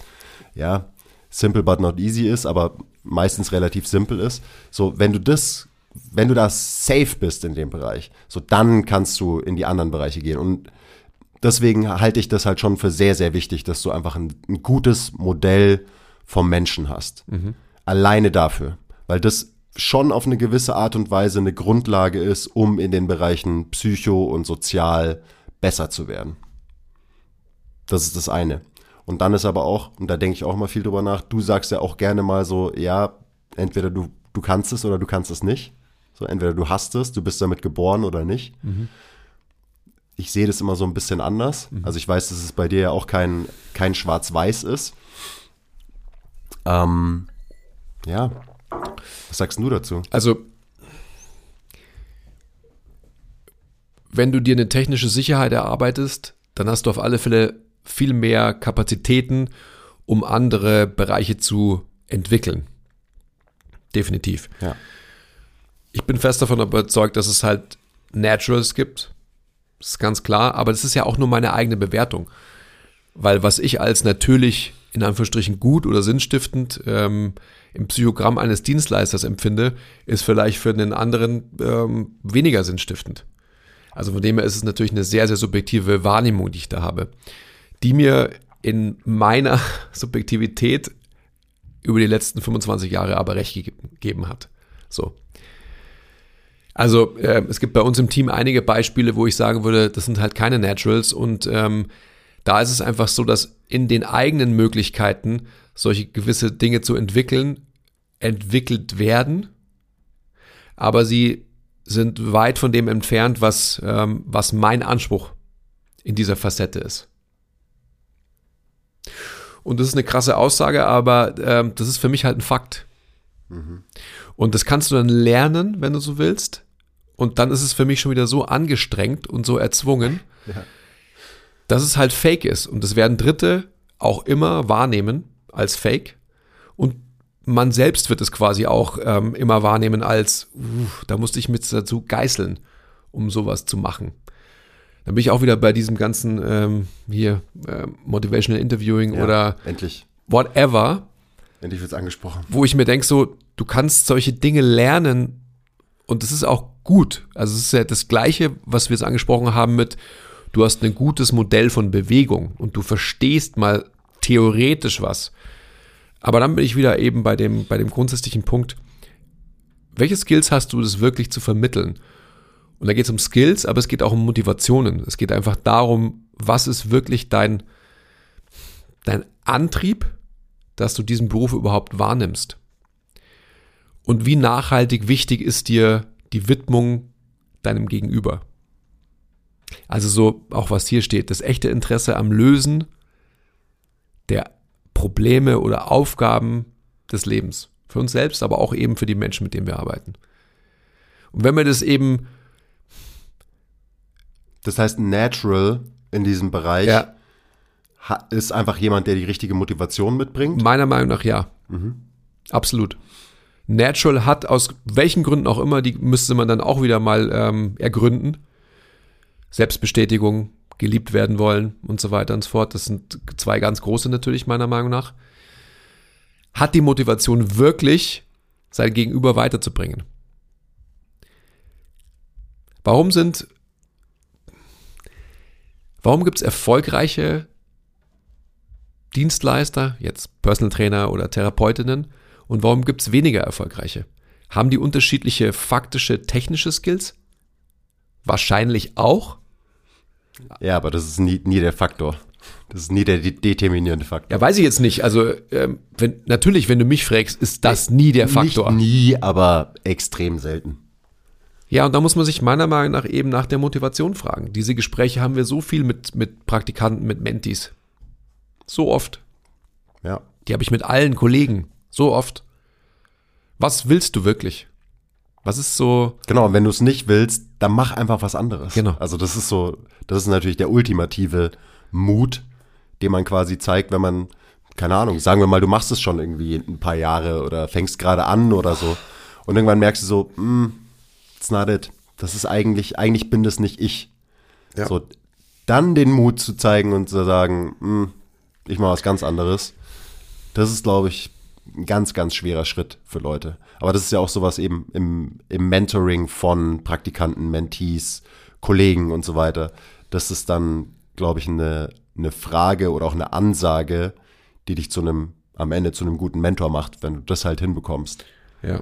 ja, simple but not easy ist, aber meistens relativ simpel ist. So, wenn du das, wenn du da safe bist in dem Bereich, so dann kannst du in die anderen Bereiche gehen. Und deswegen halte ich das halt schon für sehr, sehr wichtig, dass du einfach ein, ein gutes Modell vom Menschen hast. Mhm. Alleine dafür. Weil das schon auf eine gewisse Art und Weise eine Grundlage ist, um in den Bereichen Psycho und Sozial besser zu werden. Das ist das eine. Und dann ist aber auch, und da denke ich auch mal viel drüber nach, du sagst ja auch gerne mal so, ja, entweder du, du kannst es oder du kannst es nicht. So, entweder du hast es, du bist damit geboren oder nicht. Mhm. Ich sehe das immer so ein bisschen anders. Mhm. Also ich weiß, dass es bei dir ja auch kein, kein Schwarz-Weiß ist. Ähm, ja, was sagst du dazu? Also, wenn du dir eine technische Sicherheit erarbeitest, dann hast du auf alle Fälle viel mehr Kapazitäten, um andere Bereiche zu entwickeln. Definitiv. Ja. Ich bin fest davon überzeugt, dass es halt Naturals gibt. Ist ganz klar, aber das ist ja auch nur meine eigene Bewertung. Weil was ich als natürlich in Anführungsstrichen gut oder sinnstiftend ähm, im Psychogramm eines Dienstleisters empfinde, ist vielleicht für den anderen ähm, weniger sinnstiftend. Also von dem her ist es natürlich eine sehr, sehr subjektive Wahrnehmung, die ich da habe, die mir in meiner Subjektivität über die letzten 25 Jahre aber recht gegeben hat. So. Also äh, es gibt bei uns im Team einige Beispiele, wo ich sagen würde, das sind halt keine Naturals und ähm, da ist es einfach so, dass in den eigenen Möglichkeiten solche gewisse Dinge zu entwickeln, entwickelt werden, aber sie sind weit von dem entfernt, was, ähm, was mein Anspruch in dieser Facette ist. Und das ist eine krasse Aussage, aber ähm, das ist für mich halt ein Fakt. Mhm. Und das kannst du dann lernen, wenn du so willst. Und dann ist es für mich schon wieder so angestrengt und so erzwungen, ja. dass es halt fake ist. Und das werden Dritte auch immer wahrnehmen als fake. Und man selbst wird es quasi auch ähm, immer wahrnehmen als, uh, da musste ich mit dazu geißeln, um sowas zu machen. Dann bin ich auch wieder bei diesem ganzen ähm, hier äh, Motivational Interviewing ja, oder endlich. whatever. Endlich wird es angesprochen. Wo ich mir denke, so, du kannst solche Dinge lernen und das ist auch gut. Also es ist ja das Gleiche, was wir jetzt angesprochen haben mit, du hast ein gutes Modell von Bewegung und du verstehst mal theoretisch was. Aber dann bin ich wieder eben bei dem, bei dem grundsätzlichen Punkt, welche Skills hast du, das wirklich zu vermitteln? Und da geht es um Skills, aber es geht auch um Motivationen. Es geht einfach darum, was ist wirklich dein, dein Antrieb, dass du diesen Beruf überhaupt wahrnimmst. Und wie nachhaltig wichtig ist dir die Widmung deinem Gegenüber. Also so auch was hier steht, das echte Interesse am Lösen der Probleme oder Aufgaben des Lebens. Für uns selbst, aber auch eben für die Menschen, mit denen wir arbeiten. Und wenn wir das eben das heißt, natural in diesem Bereich ja. ist einfach jemand, der die richtige Motivation mitbringt? Meiner Meinung nach ja. Mhm. Absolut. Natural hat aus welchen Gründen auch immer, die müsste man dann auch wieder mal ähm, ergründen. Selbstbestätigung, geliebt werden wollen und so weiter und so fort. Das sind zwei ganz große natürlich meiner Meinung nach. Hat die Motivation wirklich, sein Gegenüber weiterzubringen. Warum sind Warum gibt es erfolgreiche Dienstleister, jetzt Personal Trainer oder Therapeutinnen, und warum gibt es weniger erfolgreiche? Haben die unterschiedliche faktische, technische Skills? Wahrscheinlich auch. Ja, aber das ist nie, nie der Faktor. Das ist nie der determinierende Faktor. Ja, weiß ich jetzt nicht. Also ähm, wenn, natürlich, wenn du mich fragst, ist das nie der Faktor. Nicht nie, aber extrem selten. Ja, und da muss man sich meiner Meinung nach eben nach der Motivation fragen. Diese Gespräche haben wir so viel mit, mit Praktikanten, mit Mentis. So oft. Ja. Die habe ich mit allen Kollegen. So oft. Was willst du wirklich? Was ist so. Genau, und wenn du es nicht willst, dann mach einfach was anderes. Genau. Also, das ist so, das ist natürlich der ultimative Mut, den man quasi zeigt, wenn man, keine Ahnung, sagen wir mal, du machst es schon irgendwie ein paar Jahre oder fängst gerade an oder so. Und irgendwann merkst du so, hm, it's not it. Das ist eigentlich, eigentlich bin das nicht ich. Ja. So, dann den Mut zu zeigen und zu sagen, hm, ich mache was ganz anderes. Das ist, glaube ich, ein ganz, ganz schwerer Schritt für Leute. Aber das ist ja auch sowas eben im, im Mentoring von Praktikanten, Mentees, Kollegen und so weiter. Das ist dann, glaube ich, eine, eine Frage oder auch eine Ansage, die dich zu einem, am Ende zu einem guten Mentor macht, wenn du das halt hinbekommst. Ja.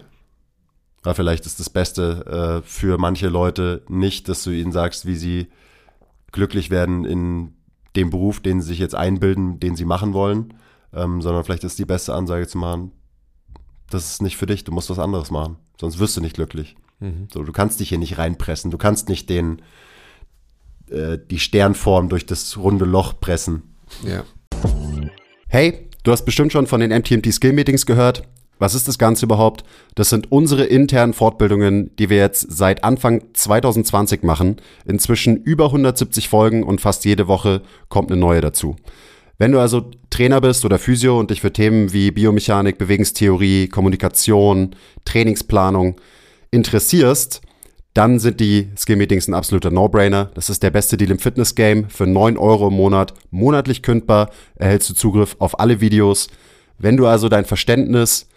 Aber vielleicht ist das Beste äh, für manche Leute nicht, dass du ihnen sagst, wie sie glücklich werden in dem Beruf, den sie sich jetzt einbilden, den sie machen wollen, ähm, sondern vielleicht ist die beste Ansage zu machen, das ist nicht für dich, du musst was anderes machen, sonst wirst du nicht glücklich. Mhm. So, du kannst dich hier nicht reinpressen, du kannst nicht den, äh, die Sternform durch das runde Loch pressen. Ja. Hey, du hast bestimmt schon von den MTMT Skill Meetings gehört. Was ist das Ganze überhaupt? Das sind unsere internen Fortbildungen, die wir jetzt seit Anfang 2020 machen. Inzwischen über 170 Folgen und fast jede Woche kommt eine neue dazu. Wenn du also Trainer bist oder Physio und dich für Themen wie Biomechanik, Bewegungstheorie, Kommunikation, Trainingsplanung interessierst, dann sind die Skill-Meetings ein absoluter No-Brainer. Das ist der beste Deal im Fitness-Game. Für 9 Euro im Monat, monatlich kündbar, erhältst du Zugriff auf alle Videos. Wenn du also dein Verständnis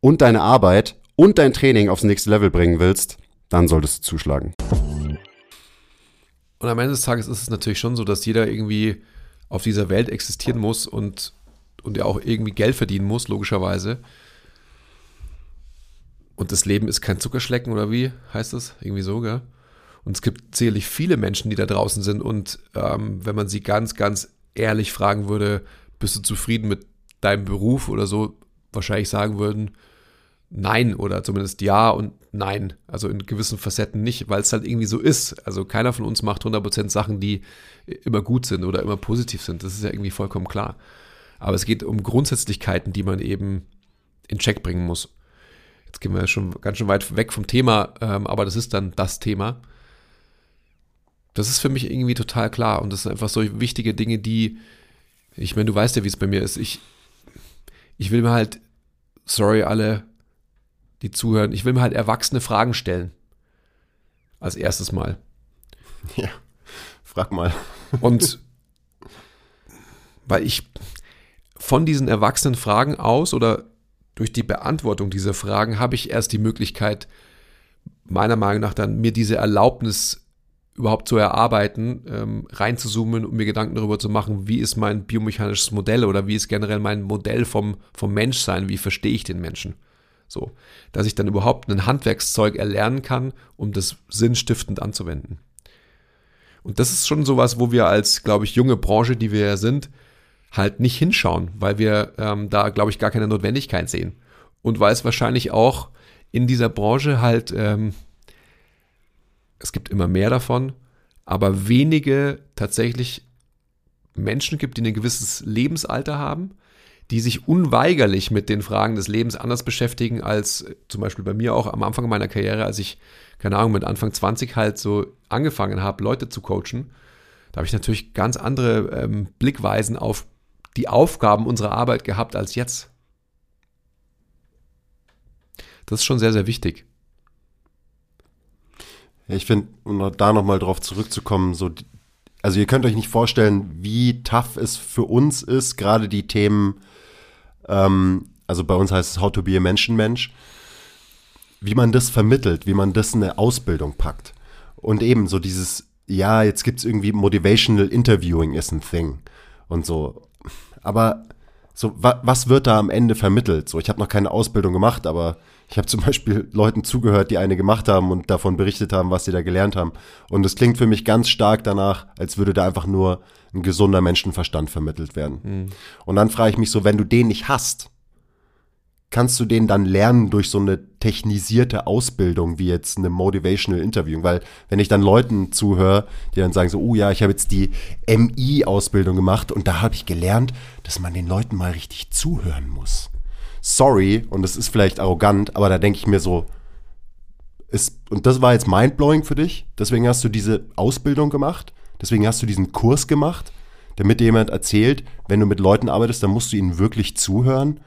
und deine Arbeit und dein Training aufs nächste Level bringen willst, dann solltest du zuschlagen. Und am Ende des Tages ist es natürlich schon so, dass jeder irgendwie auf dieser Welt existieren muss und, und ja auch irgendwie Geld verdienen muss, logischerweise. Und das Leben ist kein Zuckerschlecken oder wie heißt das? Irgendwie so, gell? Und es gibt sicherlich viele Menschen, die da draußen sind und ähm, wenn man sie ganz, ganz ehrlich fragen würde, bist du zufrieden mit deinem Beruf oder so, wahrscheinlich sagen würden, nein oder zumindest ja und nein. Also in gewissen Facetten nicht, weil es halt irgendwie so ist. Also keiner von uns macht 100% Sachen, die immer gut sind oder immer positiv sind. Das ist ja irgendwie vollkommen klar. Aber es geht um Grundsätzlichkeiten, die man eben in Check bringen muss. Jetzt gehen wir schon ganz schön weit weg vom Thema, ähm, aber das ist dann das Thema. Das ist für mich irgendwie total klar und das sind einfach so wichtige Dinge, die, ich meine, du weißt ja, wie es bei mir ist. Ich, ich will mir halt, sorry alle, die zuhören, ich will mir halt erwachsene Fragen stellen. Als erstes Mal. Ja, frag mal. Und weil ich von diesen erwachsenen Fragen aus oder durch die Beantwortung dieser Fragen habe ich erst die Möglichkeit, meiner Meinung nach dann mir diese Erlaubnis überhaupt zu erarbeiten, ähm, reinzuzoomen und mir Gedanken darüber zu machen, wie ist mein biomechanisches Modell oder wie ist generell mein Modell vom, vom Menschsein, wie verstehe ich den Menschen. So, dass ich dann überhaupt ein Handwerkszeug erlernen kann, um das sinnstiftend anzuwenden. Und das ist schon sowas, wo wir als, glaube ich, junge Branche, die wir sind, halt nicht hinschauen, weil wir ähm, da, glaube ich, gar keine Notwendigkeit sehen. Und weil es wahrscheinlich auch in dieser Branche halt, ähm, es gibt immer mehr davon, aber wenige tatsächlich Menschen gibt, die ein gewisses Lebensalter haben, die sich unweigerlich mit den Fragen des Lebens anders beschäftigen als äh, zum Beispiel bei mir auch am Anfang meiner Karriere, als ich, keine Ahnung, mit Anfang 20 halt so angefangen habe, Leute zu coachen. Da habe ich natürlich ganz andere ähm, Blickweisen auf die Aufgaben unserer Arbeit gehabt als jetzt. Das ist schon sehr, sehr wichtig. Ich finde, um da nochmal drauf zurückzukommen, so, also ihr könnt euch nicht vorstellen, wie tough es für uns ist, gerade die Themen ähm, also bei uns heißt es How to be a Menschenmensch, wie man das vermittelt, wie man das in eine Ausbildung packt. Und eben so dieses, ja, jetzt gibt es irgendwie Motivational Interviewing is a thing und so. Aber so, wa was wird da am Ende vermittelt? So, ich habe noch keine Ausbildung gemacht, aber ich habe zum Beispiel Leuten zugehört, die eine gemacht haben und davon berichtet haben, was sie da gelernt haben. Und es klingt für mich ganz stark danach, als würde da einfach nur ein gesunder Menschenverstand vermittelt werden. Mhm. Und dann frage ich mich so, wenn du den nicht hast, kannst du den dann lernen durch so eine technisierte Ausbildung wie jetzt eine Motivational Interviewing? Weil wenn ich dann Leuten zuhöre, die dann sagen so, oh ja, ich habe jetzt die MI-Ausbildung gemacht und da habe ich gelernt, dass man den Leuten mal richtig zuhören muss. Sorry, und das ist vielleicht arrogant, aber da denke ich mir so, ist, und das war jetzt mindblowing für dich, deswegen hast du diese Ausbildung gemacht Deswegen hast du diesen Kurs gemacht, damit dir jemand erzählt, wenn du mit Leuten arbeitest, dann musst du ihnen wirklich zuhören.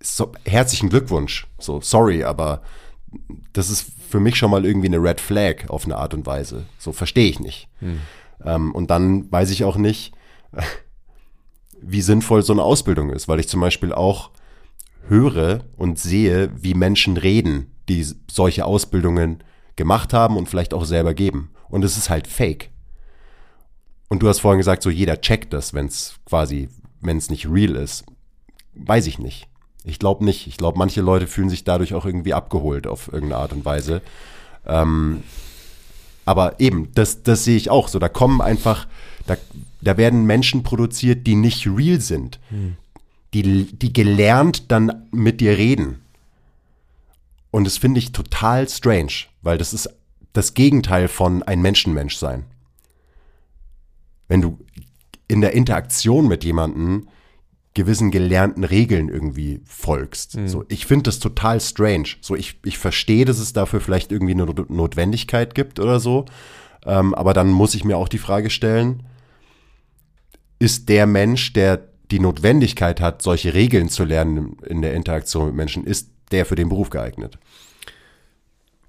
So, herzlichen Glückwunsch. So, sorry, aber das ist für mich schon mal irgendwie eine Red Flag auf eine Art und Weise. So verstehe ich nicht. Hm. Ähm, und dann weiß ich auch nicht, wie sinnvoll so eine Ausbildung ist, weil ich zum Beispiel auch höre und sehe, wie Menschen reden, die solche Ausbildungen gemacht haben und vielleicht auch selber geben. Und es ist halt fake. Und du hast vorhin gesagt, so jeder checkt das, wenn es quasi, wenn es nicht real ist. Weiß ich nicht. Ich glaube nicht. Ich glaube, manche Leute fühlen sich dadurch auch irgendwie abgeholt auf irgendeine Art und Weise. Ähm, aber eben, das, das sehe ich auch so. Da kommen einfach, da, da werden Menschen produziert, die nicht real sind. Hm. Die, die gelernt dann mit dir reden. Und das finde ich total strange, weil das ist das Gegenteil von ein Menschenmensch sein wenn du in der Interaktion mit jemandem gewissen gelernten Regeln irgendwie folgst. Mhm. So, ich finde das total strange. So, ich, ich verstehe, dass es dafür vielleicht irgendwie eine Notwendigkeit gibt oder so. Ähm, aber dann muss ich mir auch die Frage stellen, ist der Mensch, der die Notwendigkeit hat, solche Regeln zu lernen in der Interaktion mit Menschen, ist der für den Beruf geeignet?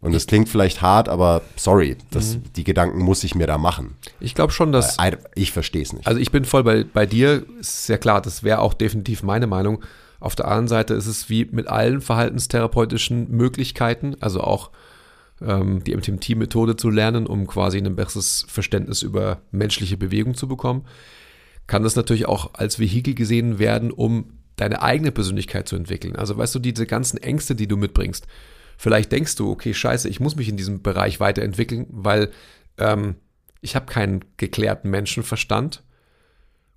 Und das klingt vielleicht hart, aber sorry, das, mhm. die Gedanken muss ich mir da machen. Ich glaube schon, dass. Ich, ich verstehe es nicht. Also ich bin voll bei, bei dir, ist sehr klar, das wäre auch definitiv meine Meinung. Auf der anderen Seite ist es wie mit allen verhaltenstherapeutischen Möglichkeiten, also auch ähm, die MTMT-Methode zu lernen, um quasi ein besseres Verständnis über menschliche Bewegung zu bekommen, kann das natürlich auch als Vehikel gesehen werden, um deine eigene Persönlichkeit zu entwickeln. Also weißt du, diese ganzen Ängste, die du mitbringst, vielleicht denkst du, okay, scheiße, ich muss mich in diesem Bereich weiterentwickeln, weil ähm, ich habe keinen geklärten Menschenverstand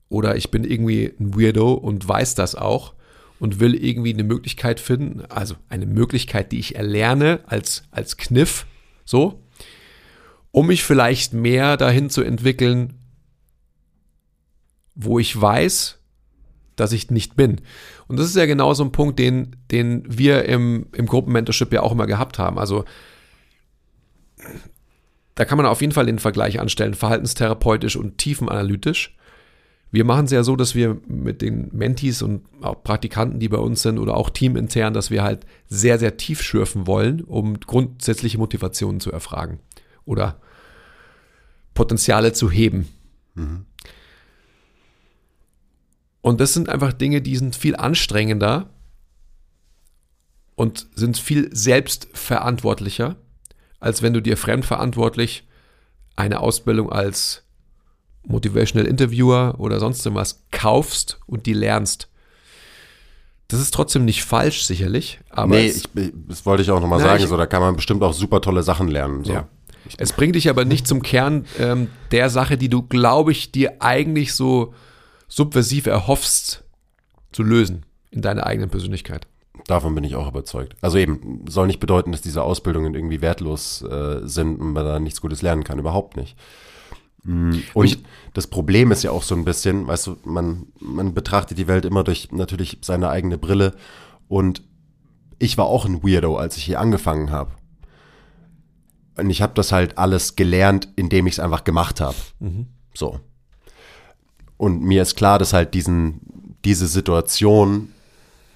oder ich bin irgendwie ein Weirdo und weiß das auch und will irgendwie eine Möglichkeit finden, also eine Möglichkeit, die ich erlerne als, als Kniff, so, um mich vielleicht mehr dahin zu entwickeln, wo ich weiß, dass ich nicht bin. Und das ist ja genau so ein Punkt, den, den wir im, im Gruppenmentorship ja auch immer gehabt haben. Also da kann man auf jeden Fall den Vergleich anstellen, verhaltenstherapeutisch und tiefenanalytisch. Wir machen es ja so, dass wir mit den Mentees und auch Praktikanten, die bei uns sind oder auch teamintern, dass wir halt sehr, sehr tief schürfen wollen, um grundsätzliche Motivationen zu erfragen oder Potenziale zu heben. Mhm. Und das sind einfach Dinge, die sind viel anstrengender und sind viel selbstverantwortlicher, als wenn du dir fremdverantwortlich eine Ausbildung als Motivational Interviewer oder sonst irgendwas kaufst und die lernst. Das ist trotzdem nicht falsch, sicherlich. Aber nee, ich, das wollte ich auch nochmal sagen. Ich, so, da kann man bestimmt auch super tolle Sachen lernen. So. Ja. Es bringt dich aber nicht zum Kern ähm, der Sache, die du, glaube ich, dir eigentlich so subversiv erhoffst zu lösen in deiner eigenen Persönlichkeit. Davon bin ich auch überzeugt. Also eben, soll nicht bedeuten, dass diese Ausbildungen irgendwie wertlos äh, sind und man da nichts Gutes lernen kann. Überhaupt nicht. Mhm. Und ich, das Problem ist ja auch so ein bisschen, weißt du, man, man betrachtet die Welt immer durch natürlich seine eigene Brille. Und ich war auch ein Weirdo, als ich hier angefangen habe. Und ich habe das halt alles gelernt, indem ich es einfach gemacht habe. Mhm. So. Und mir ist klar, dass halt diesen, diese Situation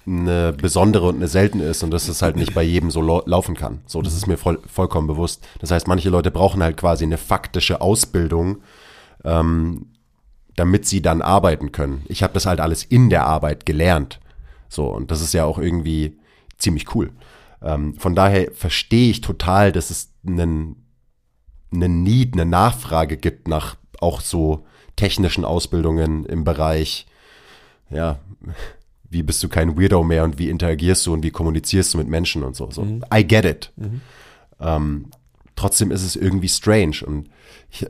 eine besondere und eine seltene ist und dass es halt nicht bei jedem so laufen kann. So, das ist mir voll, vollkommen bewusst. Das heißt, manche Leute brauchen halt quasi eine faktische Ausbildung, ähm, damit sie dann arbeiten können. Ich habe das halt alles in der Arbeit gelernt. So, und das ist ja auch irgendwie ziemlich cool. Ähm, von daher verstehe ich total, dass es einen, einen Need, eine Nachfrage gibt nach auch so technischen Ausbildungen im Bereich, ja, wie bist du kein Weirdo mehr und wie interagierst du und wie kommunizierst du mit Menschen und so. so. Mhm. I get it. Mhm. Ähm, trotzdem ist es irgendwie strange und ich,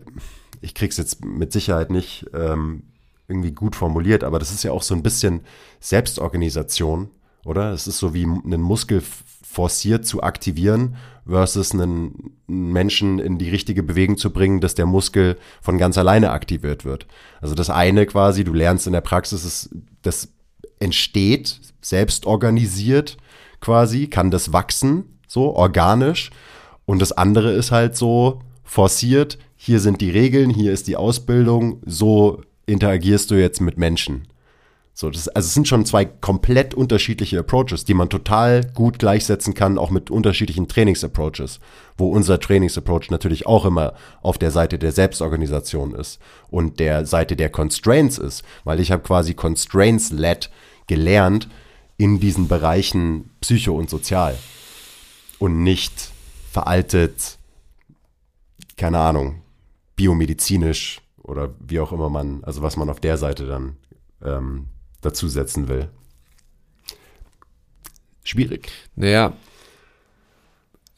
ich krieg's jetzt mit Sicherheit nicht ähm, irgendwie gut formuliert, aber das ist ja auch so ein bisschen Selbstorganisation, oder? Es ist so wie einen Muskel forciert zu aktivieren versus einen Menschen in die richtige Bewegung zu bringen, dass der Muskel von ganz alleine aktiviert wird. Also das eine quasi, du lernst in der Praxis, ist, das entsteht, selbst organisiert quasi, kann das wachsen, so organisch. Und das andere ist halt so forciert, hier sind die Regeln, hier ist die Ausbildung, so interagierst du jetzt mit Menschen. So, das, also es sind schon zwei komplett unterschiedliche Approaches, die man total gut gleichsetzen kann, auch mit unterschiedlichen Trainingsapproaches, wo unser Trainingsapproach natürlich auch immer auf der Seite der Selbstorganisation ist und der Seite der Constraints ist, weil ich habe quasi Constraints-led gelernt in diesen Bereichen Psycho und Sozial und nicht veraltet, keine Ahnung, biomedizinisch oder wie auch immer man, also was man auf der Seite dann ähm, dazusetzen will. Schwierig. Naja,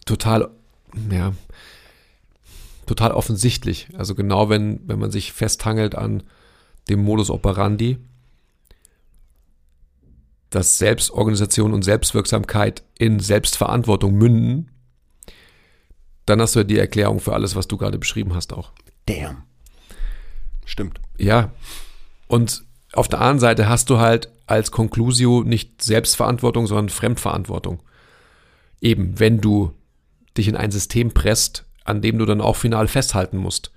total, ja, total offensichtlich. Also genau wenn, wenn man sich festhangelt an dem Modus operandi, dass Selbstorganisation und Selbstwirksamkeit in Selbstverantwortung münden, dann hast du ja die Erklärung für alles, was du gerade beschrieben hast auch. Damn. Stimmt. Ja. Und auf der anderen Seite hast du halt als Conclusio nicht Selbstverantwortung, sondern Fremdverantwortung. Eben, wenn du dich in ein System presst, an dem du dann auch final festhalten musst.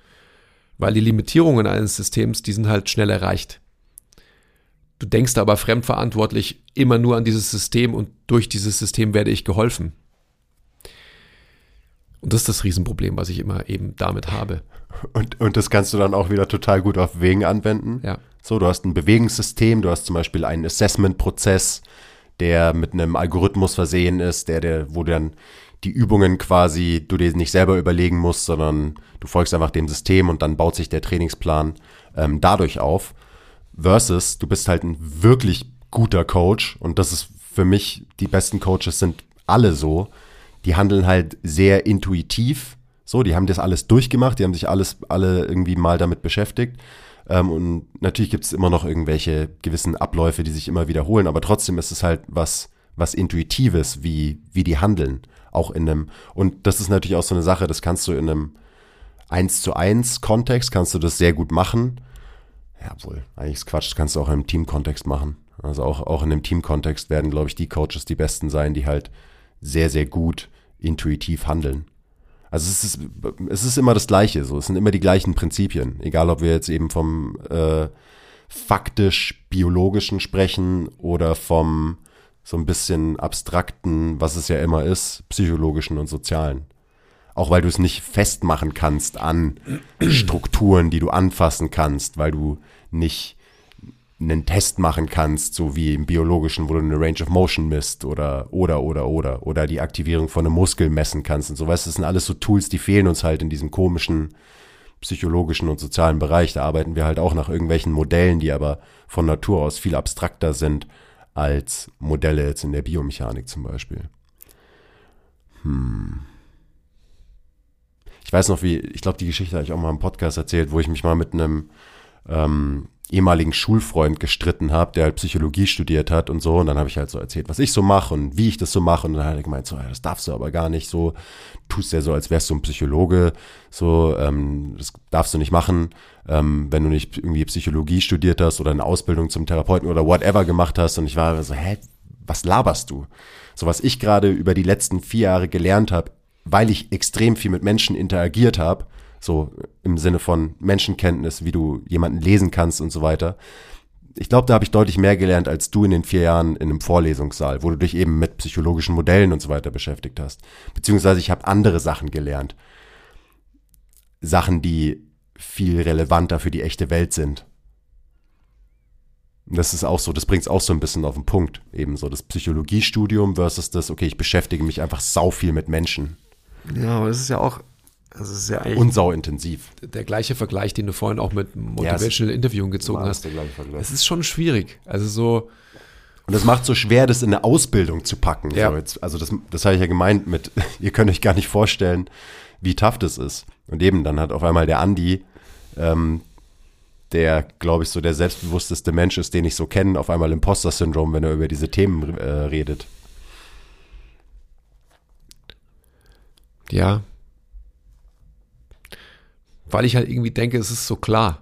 Weil die Limitierungen eines Systems, die sind halt schnell erreicht. Du denkst aber fremdverantwortlich immer nur an dieses System und durch dieses System werde ich geholfen. Und das ist das Riesenproblem, was ich immer eben damit habe. Und, und das kannst du dann auch wieder total gut auf Wegen anwenden. Ja. So, du hast ein Bewegungssystem, du hast zum Beispiel einen Assessment-Prozess, der mit einem Algorithmus versehen ist, der, der, wo dann die Übungen quasi du dir nicht selber überlegen musst, sondern du folgst einfach dem System und dann baut sich der Trainingsplan ähm, dadurch auf. Versus, du bist halt ein wirklich guter Coach und das ist für mich, die besten Coaches sind alle so. Die handeln halt sehr intuitiv. So, die haben das alles durchgemacht, die haben sich alles, alle irgendwie mal damit beschäftigt. Ähm, und natürlich gibt es immer noch irgendwelche gewissen Abläufe, die sich immer wiederholen, aber trotzdem ist es halt was, was Intuitives, wie, wie die handeln. Auch in einem, und das ist natürlich auch so eine Sache, das kannst du in einem 1 zu 1 Kontext, kannst du das sehr gut machen. Ja, wohl, eigentlich ist Quatsch, das kannst du auch einem Teamkontext machen. Also auch, auch in einem Teamkontext werden, glaube ich, die Coaches die besten sein, die halt sehr, sehr gut intuitiv handeln. Also es ist, es ist immer das Gleiche, so. Es sind immer die gleichen Prinzipien. Egal, ob wir jetzt eben vom äh, faktisch-biologischen sprechen oder vom so ein bisschen abstrakten, was es ja immer ist, psychologischen und sozialen. Auch weil du es nicht festmachen kannst an Strukturen, die du anfassen kannst, weil du nicht einen Test machen kannst, so wie im biologischen, wo du eine Range of Motion misst oder oder oder oder oder die Aktivierung von einem Muskel messen kannst und so. Weißt, das sind alles so Tools, die fehlen uns halt in diesem komischen psychologischen und sozialen Bereich. Da arbeiten wir halt auch nach irgendwelchen Modellen, die aber von Natur aus viel abstrakter sind als Modelle jetzt in der Biomechanik zum Beispiel. Hm. Ich weiß noch, wie, ich glaube, die Geschichte habe ich auch mal im Podcast erzählt, wo ich mich mal mit einem ähm, ehemaligen Schulfreund gestritten habe, der halt Psychologie studiert hat und so. Und dann habe ich halt so erzählt, was ich so mache und wie ich das so mache. Und dann hat er gemeint, so, das darfst du aber gar nicht so. Tust ja so, als wärst du ein Psychologe. So, ähm, das darfst du nicht machen, ähm, wenn du nicht irgendwie Psychologie studiert hast oder eine Ausbildung zum Therapeuten oder whatever gemacht hast. Und ich war so, hä, was laberst du? So, was ich gerade über die letzten vier Jahre gelernt habe, weil ich extrem viel mit Menschen interagiert habe, so im Sinne von Menschenkenntnis, wie du jemanden lesen kannst und so weiter. Ich glaube, da habe ich deutlich mehr gelernt als du in den vier Jahren in einem Vorlesungssaal, wo du dich eben mit psychologischen Modellen und so weiter beschäftigt hast. Beziehungsweise ich habe andere Sachen gelernt. Sachen, die viel relevanter für die echte Welt sind. Das ist auch so, das bringt es auch so ein bisschen auf den Punkt. Eben so das Psychologiestudium versus das, okay, ich beschäftige mich einfach sau viel mit Menschen. Ja, aber es ist ja auch, also es ist ja eigentlich Und sau intensiv. der gleiche Vergleich, den du vorhin auch mit Motivational Interviewing gezogen hast. Es ist schon schwierig. Also so, Und das macht so schwer, das in eine Ausbildung zu packen. Ja. So jetzt, also das, das habe ich ja gemeint mit, ihr könnt euch gar nicht vorstellen, wie tough das ist. Und eben, dann hat auf einmal der Andi, ähm, der, glaube ich, so der selbstbewussteste Mensch ist, den ich so kenne, auf einmal Imposter-Syndrom, wenn er über diese Themen äh, redet. ja. Weil ich halt irgendwie denke, es ist so klar.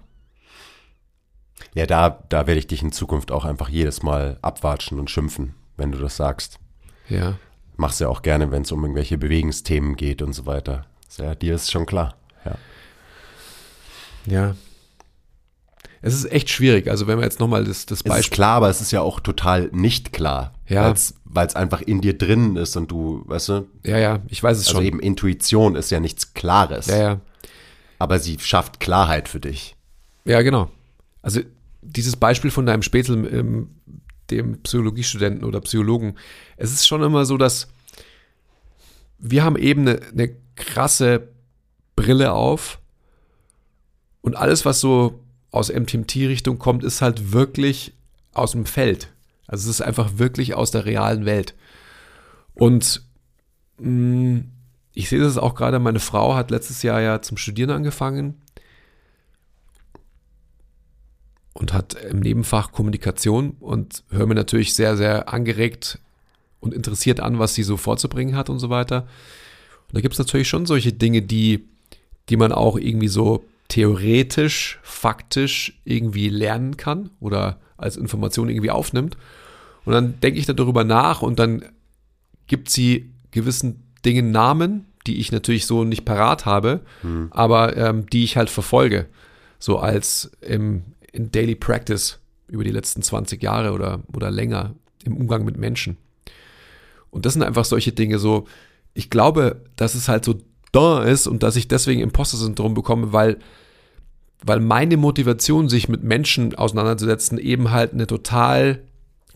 Ja, da, da werde ich dich in Zukunft auch einfach jedes Mal abwatschen und schimpfen, wenn du das sagst. Ja. Mach's ja auch gerne, wenn es um irgendwelche Bewegungsthemen geht und so weiter. Ja, dir ist schon klar. Ja. Ja. Es ist echt schwierig. Also wenn wir jetzt nochmal das, das Es ist Beispiel. klar, aber es ist ja auch total nicht klar. Ja. Weil es einfach in dir drin ist und du, weißt du, Ja, ja, ich weiß es also schon. eben Intuition ist ja nichts Klares. Ja, ja. Aber sie schafft Klarheit für dich. Ja, genau. Also dieses Beispiel von deinem Spätzl, ähm, dem Psychologiestudenten oder Psychologen, es ist schon immer so, dass wir haben eben eine, eine krasse Brille auf und alles, was so aus MTMT-Richtung kommt, ist halt wirklich aus dem Feld. Also es ist einfach wirklich aus der realen Welt. Und mh, ich sehe das auch gerade, meine Frau hat letztes Jahr ja zum Studieren angefangen und hat im Nebenfach Kommunikation und höre mir natürlich sehr, sehr angeregt und interessiert an, was sie so vorzubringen hat und so weiter. Und da gibt es natürlich schon solche Dinge, die, die man auch irgendwie so theoretisch, faktisch irgendwie lernen kann oder als Information irgendwie aufnimmt. Und dann denke ich darüber nach und dann gibt sie gewissen Dingen Namen, die ich natürlich so nicht parat habe, aber ähm, die ich halt verfolge. So als im, in Daily Practice über die letzten 20 Jahre oder, oder länger im Umgang mit Menschen. Und das sind einfach solche Dinge so, ich glaube, dass es halt so da ist und dass ich deswegen Imposter-Syndrom bekomme, weil, weil meine Motivation, sich mit Menschen auseinanderzusetzen, eben halt eine total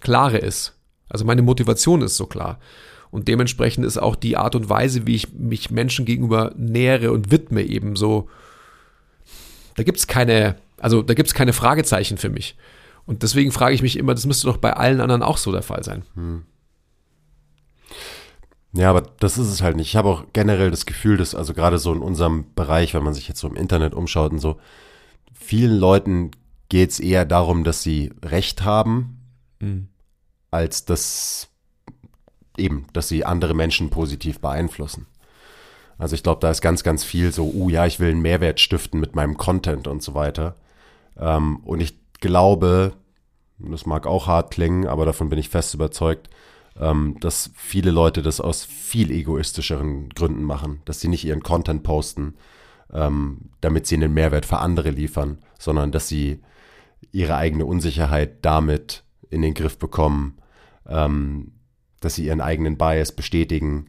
klare ist. Also meine Motivation ist so klar. Und dementsprechend ist auch die Art und Weise, wie ich mich Menschen gegenüber nähere und widme, eben so. Da gibt es keine, also da gibt es keine Fragezeichen für mich. Und deswegen frage ich mich immer, das müsste doch bei allen anderen auch so der Fall sein. Hm. Ja, aber das ist es halt nicht. Ich habe auch generell das Gefühl, dass also gerade so in unserem Bereich, wenn man sich jetzt so im Internet umschaut und so, vielen Leuten geht es eher darum, dass sie Recht haben, mhm. als dass eben, dass sie andere Menschen positiv beeinflussen. Also ich glaube, da ist ganz, ganz viel so, uh ja, ich will einen Mehrwert stiften mit meinem Content und so weiter. Ähm, und ich glaube, das mag auch hart klingen, aber davon bin ich fest überzeugt, ähm, dass viele Leute das aus viel egoistischeren Gründen machen, dass sie nicht ihren Content posten, ähm, damit sie einen Mehrwert für andere liefern, sondern dass sie ihre eigene Unsicherheit damit in den Griff bekommen, ähm, dass sie ihren eigenen Bias bestätigen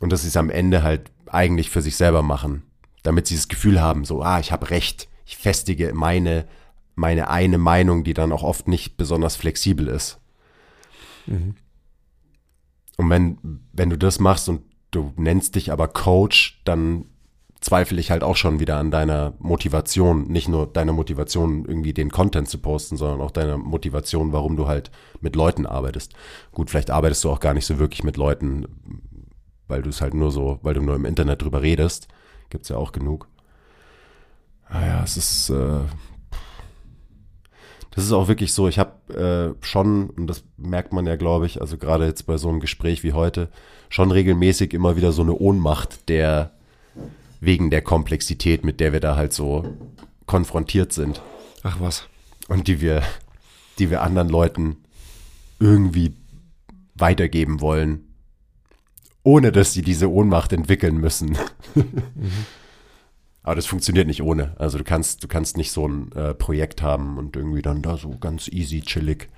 und dass sie es am Ende halt eigentlich für sich selber machen, damit sie das Gefühl haben, so, ah, ich habe recht, ich festige meine meine eine Meinung, die dann auch oft nicht besonders flexibel ist. Mhm. Und wenn, wenn du das machst und du nennst dich aber Coach, dann zweifle ich halt auch schon wieder an deiner Motivation. Nicht nur deiner Motivation, irgendwie den Content zu posten, sondern auch deiner Motivation, warum du halt mit Leuten arbeitest. Gut, vielleicht arbeitest du auch gar nicht so wirklich mit Leuten, weil du es halt nur so, weil du nur im Internet drüber redest. Gibt's ja auch genug. Naja, ah es ist, äh, das ist auch wirklich so, ich habe äh, schon, und das merkt man ja, glaube ich, also gerade jetzt bei so einem Gespräch wie heute, schon regelmäßig immer wieder so eine Ohnmacht der, wegen der Komplexität, mit der wir da halt so konfrontiert sind. Ach was. Und die wir, die wir anderen Leuten irgendwie weitergeben wollen, ohne dass sie diese Ohnmacht entwickeln müssen. mhm. Aber das funktioniert nicht ohne. Also du kannst, du kannst nicht so ein äh, Projekt haben und irgendwie dann da so ganz easy, chillig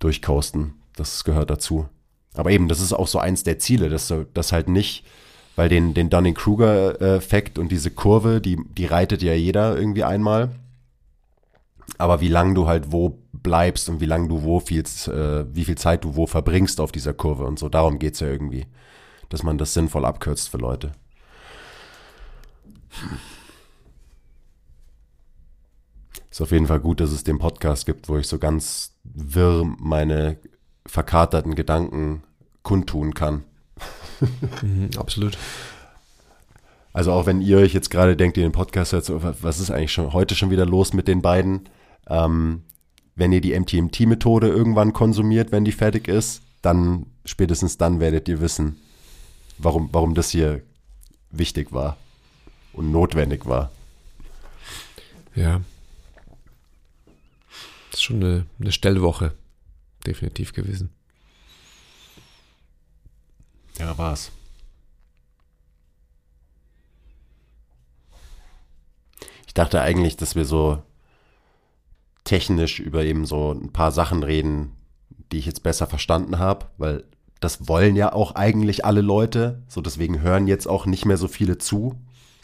durchkosten. Das gehört dazu. Aber eben, das ist auch so eins der Ziele, dass du das halt nicht, weil den, den Dunning-Kruger-Effekt und diese Kurve, die, die reitet ja jeder irgendwie einmal. Aber wie lange du halt wo bleibst und wie lange du wo viel, äh, wie viel Zeit du wo verbringst auf dieser Kurve und so, darum geht's ja irgendwie. Dass man das sinnvoll abkürzt für Leute. Ist auf jeden Fall gut, dass es den Podcast gibt, wo ich so ganz wirr meine verkaterten Gedanken kundtun kann. Mhm, absolut. Also auch wenn ihr euch jetzt gerade denkt, ihr den Podcast hört, was ist eigentlich schon heute schon wieder los mit den beiden? Ähm, wenn ihr die MTMT-Methode irgendwann konsumiert, wenn die fertig ist, dann spätestens dann werdet ihr wissen, warum, warum das hier wichtig war und notwendig war. Ja, ist schon eine, eine Stellwoche definitiv gewesen. Ja, war's. Ich dachte eigentlich, dass wir so technisch über eben so ein paar Sachen reden, die ich jetzt besser verstanden habe, weil das wollen ja auch eigentlich alle Leute, so deswegen hören jetzt auch nicht mehr so viele zu,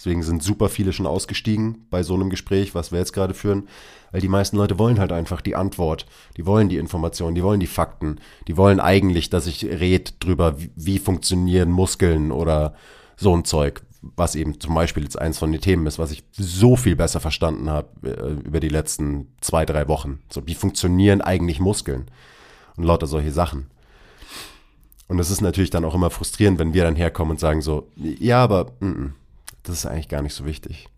Deswegen sind super viele schon ausgestiegen bei so einem Gespräch, was wir jetzt gerade führen, weil die meisten Leute wollen halt einfach die Antwort, die wollen die Informationen, die wollen die Fakten, die wollen eigentlich, dass ich rede drüber, wie, wie funktionieren Muskeln oder so ein Zeug, was eben zum Beispiel jetzt eins von den Themen ist, was ich so viel besser verstanden habe äh, über die letzten zwei, drei Wochen. So, wie funktionieren eigentlich Muskeln? Und lauter solche Sachen. Und es ist natürlich dann auch immer frustrierend, wenn wir dann herkommen und sagen so, ja, aber mm -mm, das ist eigentlich gar nicht so wichtig.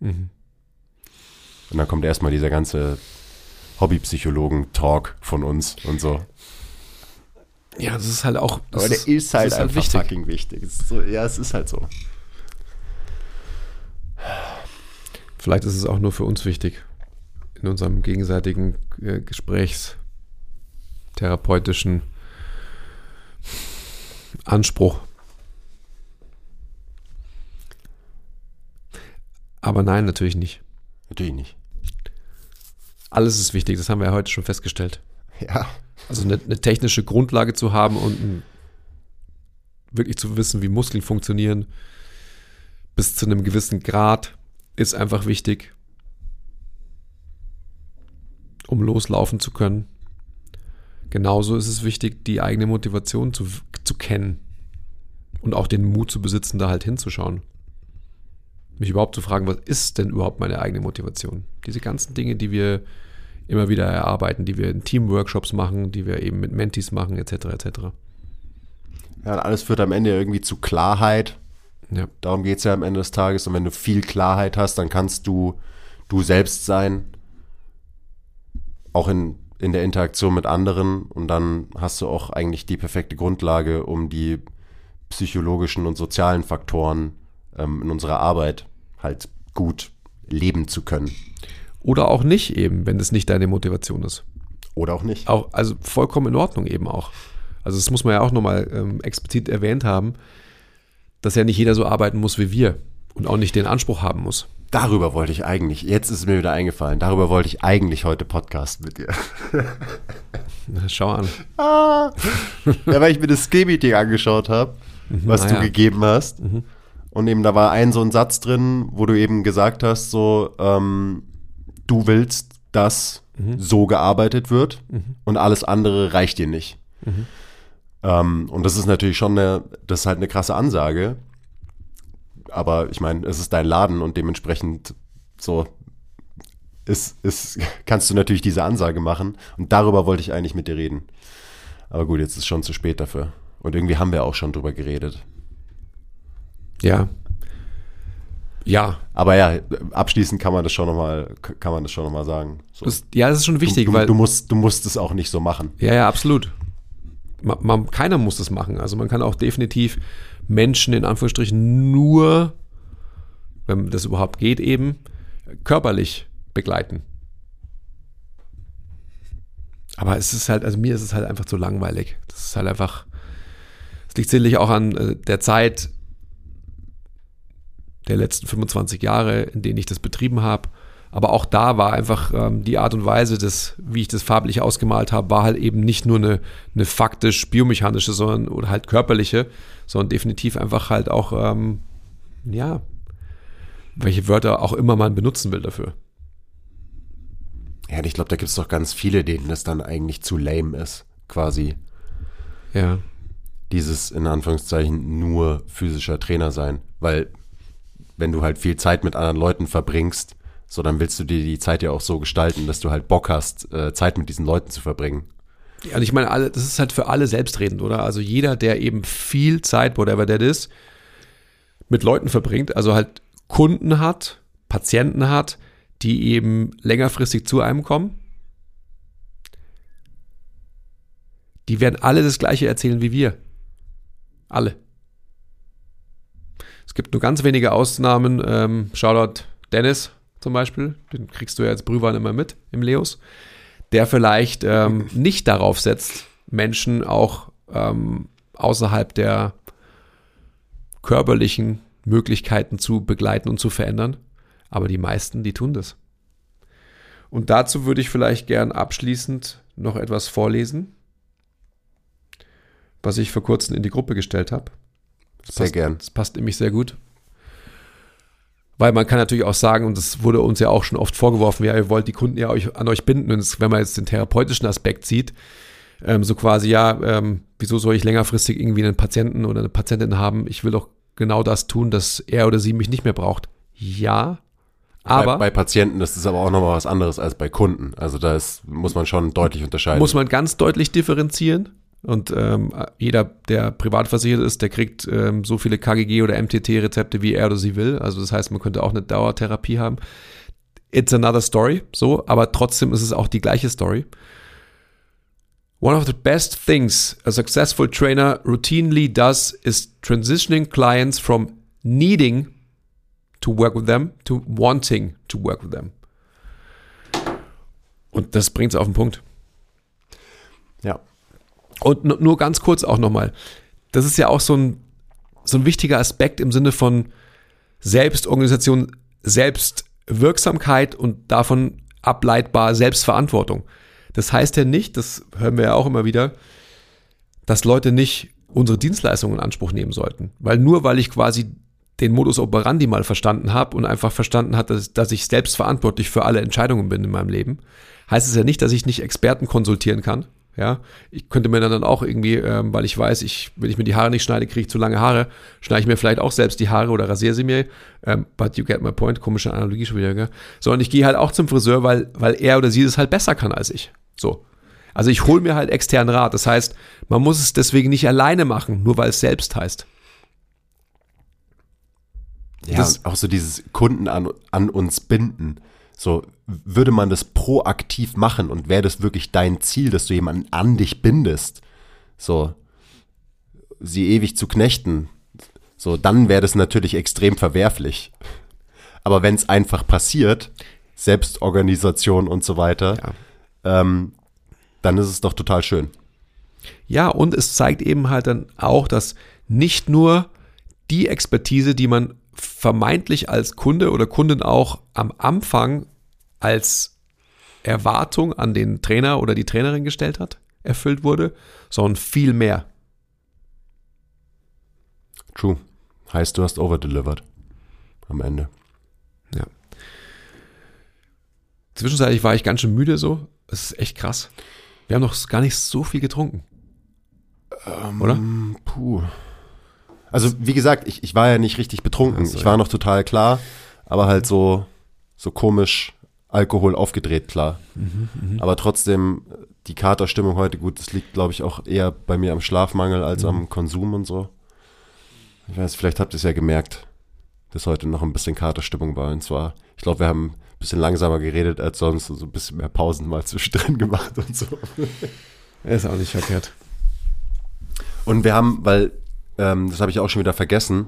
Mhm. Und dann kommt erstmal dieser ganze Hobbypsychologen-Talk von uns und so. Ja, das ist halt auch. Aber der ist, halt ist halt einfach wichtig. fucking wichtig. So, ja, es ist halt so. Vielleicht ist es auch nur für uns wichtig. In unserem gegenseitigen äh, Gesprächstherapeutischen Anspruch. Aber nein, natürlich nicht. Natürlich nicht. Alles ist wichtig, das haben wir ja heute schon festgestellt. Ja. Also eine, eine technische Grundlage zu haben und ein, wirklich zu wissen, wie Muskeln funktionieren, bis zu einem gewissen Grad ist einfach wichtig. um loslaufen zu können. Genauso ist es wichtig, die eigene Motivation zu, zu kennen und auch den Mut zu besitzen, da halt hinzuschauen. Mich überhaupt zu fragen, was ist denn überhaupt meine eigene Motivation? Diese ganzen Dinge, die wir immer wieder erarbeiten, die wir in Teamworkshops machen, die wir eben mit Mentis machen, etc. etc. Ja, und alles führt am Ende irgendwie zu Klarheit. Ja. Darum geht es ja am Ende des Tages. Und wenn du viel Klarheit hast, dann kannst du du selbst sein. Auch in, in der Interaktion mit anderen. Und dann hast du auch eigentlich die perfekte Grundlage, um die psychologischen und sozialen Faktoren ähm, in unserer Arbeit halt gut leben zu können. Oder auch nicht eben, wenn es nicht deine Motivation ist. Oder auch nicht. Auch, also vollkommen in Ordnung eben auch. Also das muss man ja auch nochmal ähm, explizit erwähnt haben, dass ja nicht jeder so arbeiten muss wie wir und auch nicht den Anspruch haben muss. Darüber wollte ich eigentlich, jetzt ist es mir wieder eingefallen, darüber wollte ich eigentlich heute podcasten mit dir. Na, schau an. Ah, ja, weil ich mir das Skill-Meeting angeschaut habe, was ah du ja. gegeben hast. Und eben da war ein so ein Satz drin, wo du eben gesagt hast, so, ähm, du willst, dass so gearbeitet wird und alles andere reicht dir nicht. Ähm, und das ist natürlich schon eine, das ist halt eine krasse Ansage. Aber ich meine, es ist dein Laden und dementsprechend so ist, ist, kannst du natürlich diese Ansage machen. Und darüber wollte ich eigentlich mit dir reden. Aber gut, jetzt ist schon zu spät dafür. Und irgendwie haben wir auch schon drüber geredet. Ja. Ja. Aber ja, abschließend kann man das schon nochmal, kann man das schon noch mal sagen. So. Das, ja, das ist schon wichtig, du, weil. du, musst, du musst es auch nicht so machen. Ja, ja, absolut. Man, man, keiner muss das machen. Also man kann auch definitiv Menschen in Anführungsstrichen nur, wenn das überhaupt geht, eben körperlich begleiten. Aber es ist halt, also mir ist es halt einfach zu langweilig. Das ist halt einfach, es liegt sicherlich auch an äh, der Zeit der letzten 25 Jahre, in denen ich das betrieben habe. Aber auch da war einfach ähm, die Art und Weise, des, wie ich das farblich ausgemalt habe, war halt eben nicht nur eine, eine faktisch biomechanische, sondern oder halt körperliche, sondern definitiv einfach halt auch, ähm, ja, welche Wörter auch immer man benutzen will dafür. Ja, und ich glaube, da gibt es doch ganz viele, denen das dann eigentlich zu lame ist, quasi. Ja. Dieses in Anführungszeichen nur physischer Trainer sein. Weil, wenn du halt viel Zeit mit anderen Leuten verbringst, so dann willst du dir die Zeit ja auch so gestalten, dass du halt Bock hast, äh, Zeit mit diesen Leuten zu verbringen. Ja, und ich meine, alle, das ist halt für alle selbstredend, oder? Also jeder, der eben viel Zeit, whatever that is, mit Leuten verbringt, also halt Kunden hat, Patienten hat, die eben längerfristig zu einem kommen, die werden alle das Gleiche erzählen wie wir. Alle. Es gibt nur ganz wenige Ausnahmen. Ähm, Shoutout Dennis zum Beispiel, den kriegst du ja als Brühwein immer mit im Leos, der vielleicht ähm, nicht darauf setzt, Menschen auch ähm, außerhalb der körperlichen Möglichkeiten zu begleiten und zu verändern. Aber die meisten, die tun das. Und dazu würde ich vielleicht gern abschließend noch etwas vorlesen, was ich vor kurzem in die Gruppe gestellt habe. Das Sehr passt, gern. Das passt nämlich sehr gut. Weil man kann natürlich auch sagen, und das wurde uns ja auch schon oft vorgeworfen, ja, ihr wollt die Kunden ja euch, an euch binden. Und wenn man jetzt den therapeutischen Aspekt sieht, ähm, so quasi, ja, ähm, wieso soll ich längerfristig irgendwie einen Patienten oder eine Patientin haben? Ich will doch genau das tun, dass er oder sie mich nicht mehr braucht. Ja, aber bei, bei Patienten ist es aber auch nochmal was anderes als bei Kunden. Also da ist, muss man schon deutlich unterscheiden. muss man ganz deutlich differenzieren. Und ähm, jeder, der privat versichert ist, der kriegt ähm, so viele KGG oder MTT-Rezepte, wie er oder sie will. Also das heißt, man könnte auch eine Dauertherapie haben. It's another story, so, aber trotzdem ist es auch die gleiche Story. One of the best things a successful trainer routinely does is transitioning clients from needing to work with them to wanting to work with them. Und das bringt es auf den Punkt. ja. Und nu- nur ganz kurz auch nochmal. Das ist ja auch so ein, so ein wichtiger Aspekt im Sinne von Selbstorganisation, Selbstwirksamkeit und davon ableitbar Selbstverantwortung. Das heißt ja nicht, das hören wir ja auch immer wieder, dass Leute nicht unsere Dienstleistungen in Anspruch nehmen sollten. Weil nur weil ich quasi den Modus operandi mal verstanden habe und einfach verstanden hat, dass, dass ich selbst verantwortlich für alle Entscheidungen bin in meinem Leben, heißt es ja nicht, dass ich nicht Experten konsultieren kann. Ja, ich könnte mir dann auch irgendwie, ähm, weil ich weiß, ich, wenn ich mir die Haare nicht schneide, kriege ich zu lange Haare, schneide ich mir vielleicht auch selbst die Haare oder rasiere sie mir. Ähm, but you get my point, komische Analogie schon wieder, gell? So, und ich gehe halt auch zum Friseur, weil, weil er oder sie das halt besser kann als ich. So. Also ich hole mir halt externen Rat. Das heißt, man muss es deswegen nicht alleine machen, nur weil es selbst heißt. Ja, und auch so dieses Kunden an, an uns binden. So, würde man das proaktiv machen und wäre das wirklich dein Ziel, dass du jemanden an dich bindest, so, sie ewig zu knechten, so, dann wäre das natürlich extrem verwerflich. Aber wenn es einfach passiert, Selbstorganisation und so weiter, ja. ähm, dann ist es doch total schön. Ja, und es zeigt eben halt dann auch, dass nicht nur die Expertise, die man vermeintlich als Kunde oder Kundin auch am Anfang als Erwartung an den Trainer oder die Trainerin gestellt hat, erfüllt wurde, sondern viel mehr. True. Heißt, du hast overdelivered am Ende. Ja. Zwischenzeitlich war ich ganz schön müde so. Es ist echt krass. Wir haben noch gar nicht so viel getrunken. Ähm, Oder? Puh. Also, wie gesagt, ich, ich war ja nicht richtig betrunken. Also, ich war ja. noch total klar, aber halt so, so komisch Alkohol aufgedreht, klar. Mhm, mh. Aber trotzdem, die Katerstimmung heute, gut, das liegt, glaube ich, auch eher bei mir am Schlafmangel als mhm. am Konsum und so. Ich weiß, vielleicht habt ihr es ja gemerkt, dass heute noch ein bisschen Katerstimmung war. Und zwar, ich glaube, wir haben ein bisschen langsamer geredet als sonst, so ein bisschen mehr Pausen mal zwischendrin gemacht und so. ist auch nicht verkehrt. Und wir haben, weil ähm, das habe ich auch schon wieder vergessen.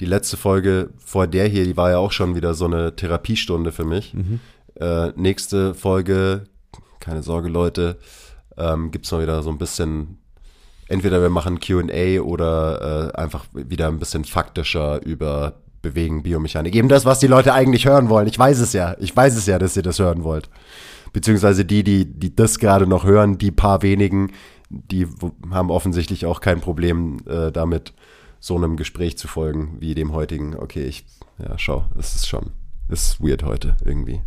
Die letzte Folge vor der hier, die war ja auch schon wieder so eine Therapiestunde für mich. Mhm. Äh, nächste Folge, keine Sorge, Leute, ähm, gibt es mal wieder so ein bisschen, entweder wir machen QA oder äh, einfach wieder ein bisschen faktischer über Bewegen, Biomechanik. Eben das, was die Leute eigentlich hören wollen. Ich weiß es ja. Ich weiß es ja, dass ihr das hören wollt. Beziehungsweise die, die, die das gerade noch hören, die paar wenigen, die haben offensichtlich auch kein Problem äh, damit, so einem Gespräch zu folgen wie dem heutigen. Okay, ich, ja, schau, es ist schon, es ist weird heute irgendwie.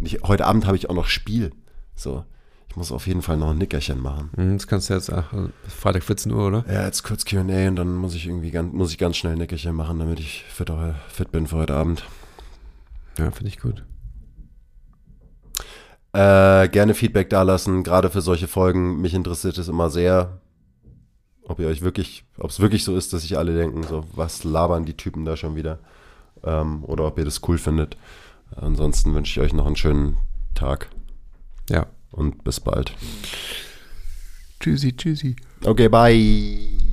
Und ich, heute Abend habe ich auch noch Spiel. So, ich muss auf jeden Fall noch ein Nickerchen machen. Mhm, das kannst du jetzt, ach, Freitag 14 Uhr, oder? Ja, jetzt kurz Q&A und dann muss ich irgendwie ganz, muss ich ganz schnell ein Nickerchen machen, damit ich fit, fit bin für heute Abend. Ja, finde ich gut. Äh, gerne Feedback dalassen, gerade für solche Folgen. Mich interessiert es immer sehr, ob ihr euch wirklich, ob es wirklich so ist, dass sich alle denken, so, was labern die Typen da schon wieder? Ähm, oder ob ihr das cool findet. Ansonsten wünsche ich euch noch einen schönen Tag. Ja. Und bis bald. Tschüssi, tschüssi. Okay, bye.